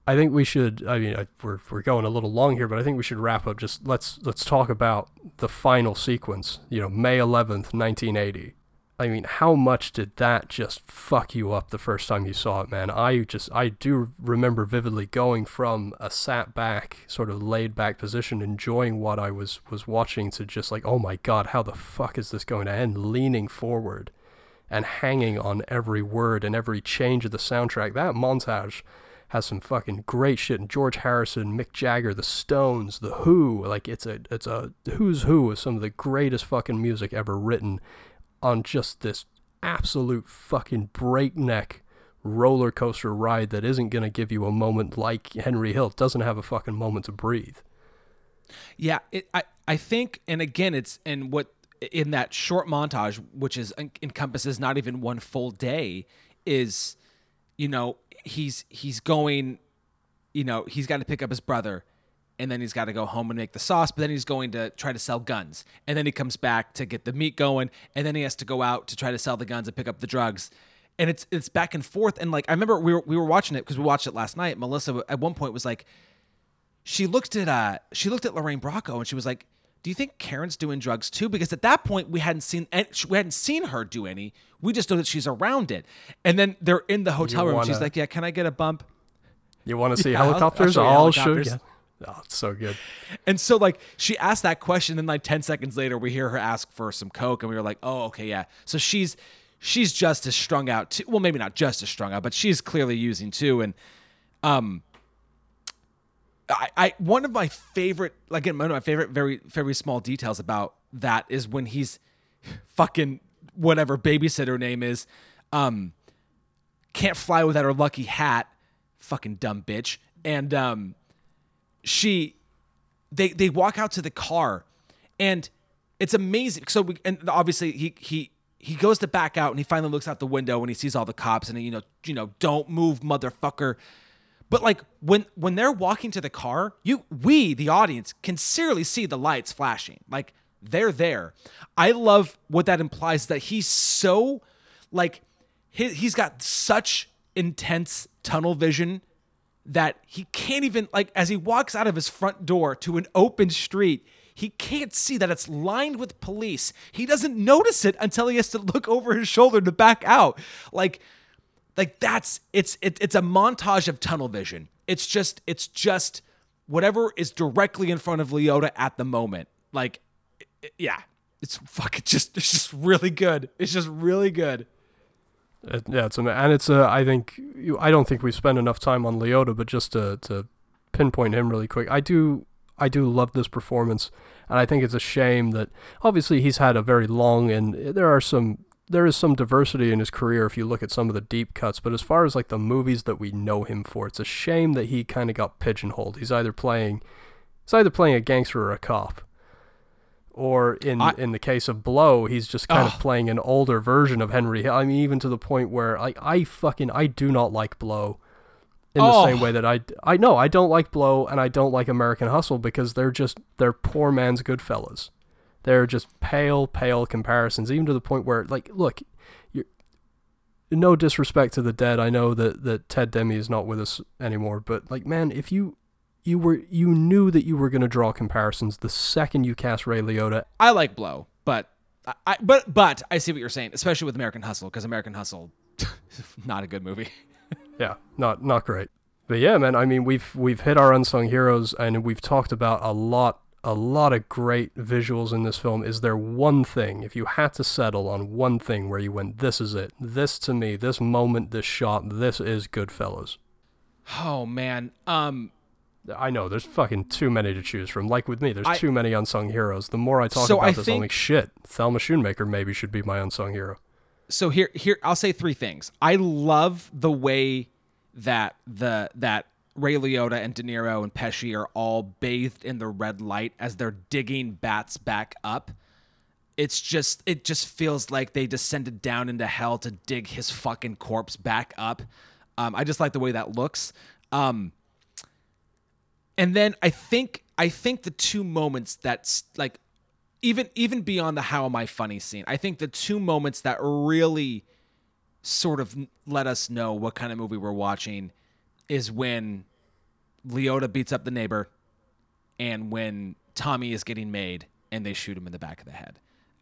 I think we should. I mean, I, we're we're going a little long here, but I think we should wrap up. Just let's let's talk about the final sequence. You know, May eleventh, nineteen eighty. I mean, how much did that just fuck you up the first time you saw it, man? I just, I do remember vividly going from a sat back, sort of laid back position, enjoying what I was was watching, to just like, oh my god, how the fuck is this going to end? Leaning forward and hanging on every word and every change of the soundtrack. That montage has some fucking great shit. And George Harrison, Mick Jagger, The Stones, The Who, like it's a it's a who's who of some of the greatest fucking music ever written on just this absolute fucking breakneck roller coaster ride that isn't going to give you a moment like Henry Hill. Doesn't have a fucking moment to breathe. Yeah, it, I I think, and again, it's and what in that short montage, which is encompasses not even one full day, is you know he's he's going, you know he's got to pick up his brother, and then he's got to go home and make the sauce, but then he's going to try to sell guns, and then he comes back to get the meat going, and then he has to go out to try to sell the guns and pick up the drugs. And it's it's back and forth, and like I remember we were we were watching it because we watched it last night. Melissa at one point was like, she looked at uh she looked at Lorraine Bracco and she was like, "Do you think Karen's doing drugs too?" Because at that point we hadn't seen we hadn't seen her do any. We just know that she's around it. And then they're in the hotel room. wanna- She's like, "Yeah, can I get a bump?" You want to see Yeah, helicopters? you show helicopters. you. Oh, it's so good. And so like she asked that question, and like ten seconds later, we hear her ask for some coke, and we were like, "Oh, okay, yeah." So she's she's just as strung out too. Well, maybe not just as strung out, but she's clearly using too. And um, I, I one of my favorite, like one of my favorite, very very small details about that is when he's fucking whatever babysitter name is, um, can't fly without her lucky hat, fucking dumb bitch, and um, she they they walk out to the car and it's amazing. So we, and obviously he he he goes to back out and he finally looks out the window and he sees all the cops and he, you know you know don't move motherfucker. But like when when they're walking to the car you we the audience can serially see the lights flashing. Like they're there. I love what that implies that he's so like he, he's got such intense tunnel vision that he can't even like as he walks out of his front door to an open street he can't see that it's lined with police. He doesn't notice it until he has to look over his shoulder to back out. Like like that's it's it, it's a montage of tunnel vision. It's just it's just whatever is directly in front of Liotta at the moment. Like i- i- yeah. It's fucking just it's just really good. It's just really good It, yeah, it's ama- and it's uh, I think you, I don't think we spend enough time on Liotta, but just to to pinpoint him really quick, I do I do love this performance, and I think it's a shame that obviously he's had a very long and there are some there is some diversity in his career if you look at some of the deep cuts, but as far as like the movies that we know him for, it's a shame that he kind of got pigeonholed. He's either playing he's either playing a gangster or a cop. Or in I- in the case of Blow, he's just kind Ugh. of playing an older version of Henry Hill. I mean, even to the point where I, I fucking I do not like Blow. In the Oh. same way that I I know I don't like Blow and I don't like American Hustle because they're just they're poor man's Goodfellas. They're just pale, pale comparisons, even to the point where like look, you're no disrespect to the dead. I know that, that Ted Demme is not with us anymore, but like man, if you you were you knew that you were gonna draw comparisons the second you cast Ray Liotta I like Blow, but I, I but but I see what you're saying, especially with American Hustle, because American Hustle, not a good movie. Yeah, not not great. But yeah, man, I mean we've we've hit our unsung heroes and we've talked about a lot a lot of great visuals in this film. Is there one thing, if you had to settle on one thing where you went, this is it. This to me, this moment, this shot, this is Goodfellas. Oh man, um, I know there's fucking too many to choose from. Like with me, there's I- too many unsung heroes. The more I talk So about I this, I'm like, shit, Thelma Schoonmaker maybe should be my unsung hero. so here here I'll say three things. I love the way that the that Ray Liotta and De Niro and Pesci are all bathed in the red light as they're digging Batts back up. It's just it just feels like they descended down into hell to dig his fucking corpse back up. Um, I just like the way that looks. Um, and then I think I think the two moments that's like even even beyond the how am I funny scene, I think the two moments that really sort of let us know what kind of movie we're watching is when Liotta beats up the neighbor and when Tommy is getting made and they shoot him in the back of the head.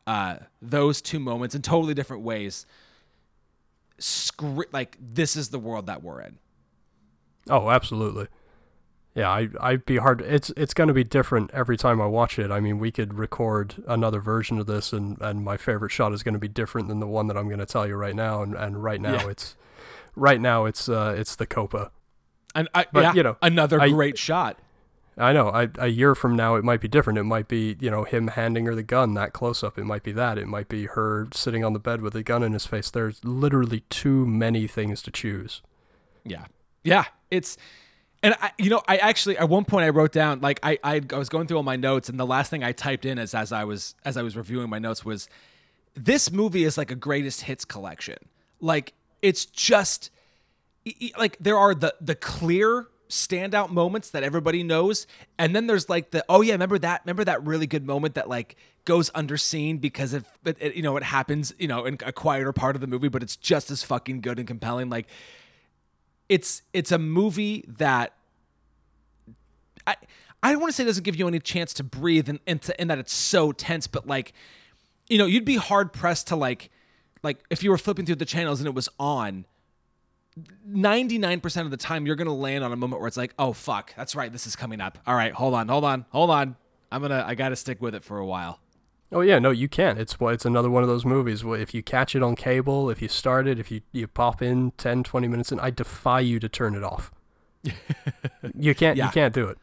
uh, those two moments in totally different ways. Scri- like this is the world that we're in. Oh, absolutely. Yeah, I I'd be hard. It's it's going to be different every time I watch it. I mean, we could record another version of this, and and my favorite shot is going to be different than the one that I'm going to tell you right now. And and right now Yeah. it's right now it's uh it's the Copa. And I, But, yeah, you know, another I- great shot. I know. I, a year from now, it might be different. It might be, you know, him handing her the gun that close up. It might be that. It might be her sitting on the bed with a gun in his face. There's literally too many things to choose. Yeah. Yeah. It's and I you know, I actually at one point I wrote down like I I, I was going through all my notes and the last thing I typed in as as I was as I was reviewing my notes was this movie is like a greatest hits collection. Like it's just like there are the the clear standout moments that everybody knows and then there's like the oh yeah remember that remember that really good moment that like goes underseen because of it, it- you know it happens you know in a quieter part of the movie but it's just as fucking good and compelling like it's it's a movie that I I don't want to say doesn't give you any chance to breathe and and, to, and that it's so tense, but like you know you'd be hard pressed to like like if you were flipping through the channels and it was on. 99% of the time you're going to land on a moment where it's like, "Oh fuck, that's right, this is coming up." All right, hold on, hold on, hold on. I'm going to I got to stick with it for a while. Oh yeah, no, you can. It's it's another one of those movies. where If you catch it on cable, if you start it, if you you pop in 10, 20 minutes in, I defy you to turn it off. you can't. Yeah. You can't do it.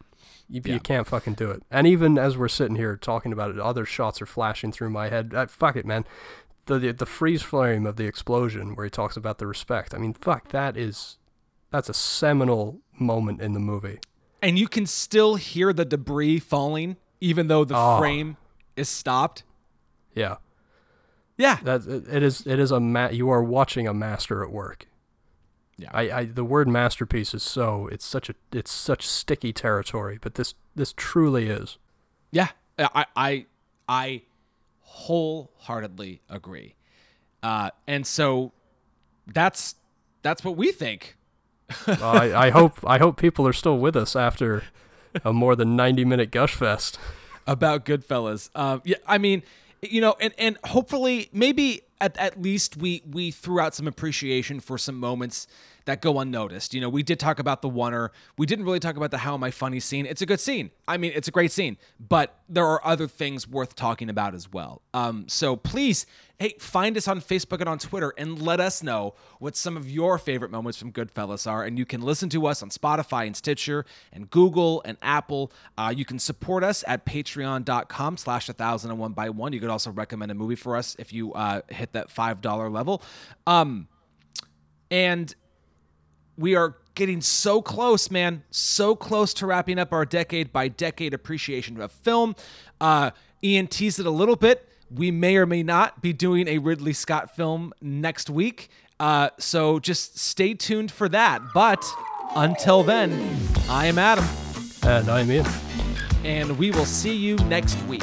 You, Yeah. you can't fucking do it. And even as we're sitting here talking about it, other shots are flashing through my head. Uh, fuck it, man. The, the the freeze frame of the explosion where he talks about the respect. I mean, fuck, that is that's a seminal moment in the movie. And you can still hear the debris falling even though the Oh. frame is stopped. Yeah, Yeah. that it, is. It is a ma- You are watching a master at work. Yeah. I, I the word masterpiece is so it's such a it's such sticky territory, but this this truly is. Yeah, I I I wholeheartedly agree. Uh, and so that's that's what we think. Uh, I, I hope I hope people are still with us after a more than ninety minute gush fest. About Goodfellas. Um, yeah, I mean, you know, and and hopefully, maybe at at least we we threw out some appreciation for some moments that go unnoticed. You know, we did talk about the oneer. We didn't really talk about the how am I funny scene. It's a good scene. I mean, it's a great scene, but there are other things worth talking about as well. Um, so please, hey, find us on Facebook and on Twitter and let us know what some of your favorite moments from Goodfellas are. And you can listen to us on Spotify and Stitcher and Google and Apple. Uh, you can support us at patreon.com slash 1001 by one. You could also recommend a movie for us if you uh, hit that $5 level. Um, and we are getting so close, man, so close to wrapping up our decade by decade appreciation of film. Uh, Ian teased it a little bit. We may or may not be doing a Ridley Scott film next week. Uh, so just stay tuned for that. But until then, I am Adam, And I'm Ian. and we will see you next week.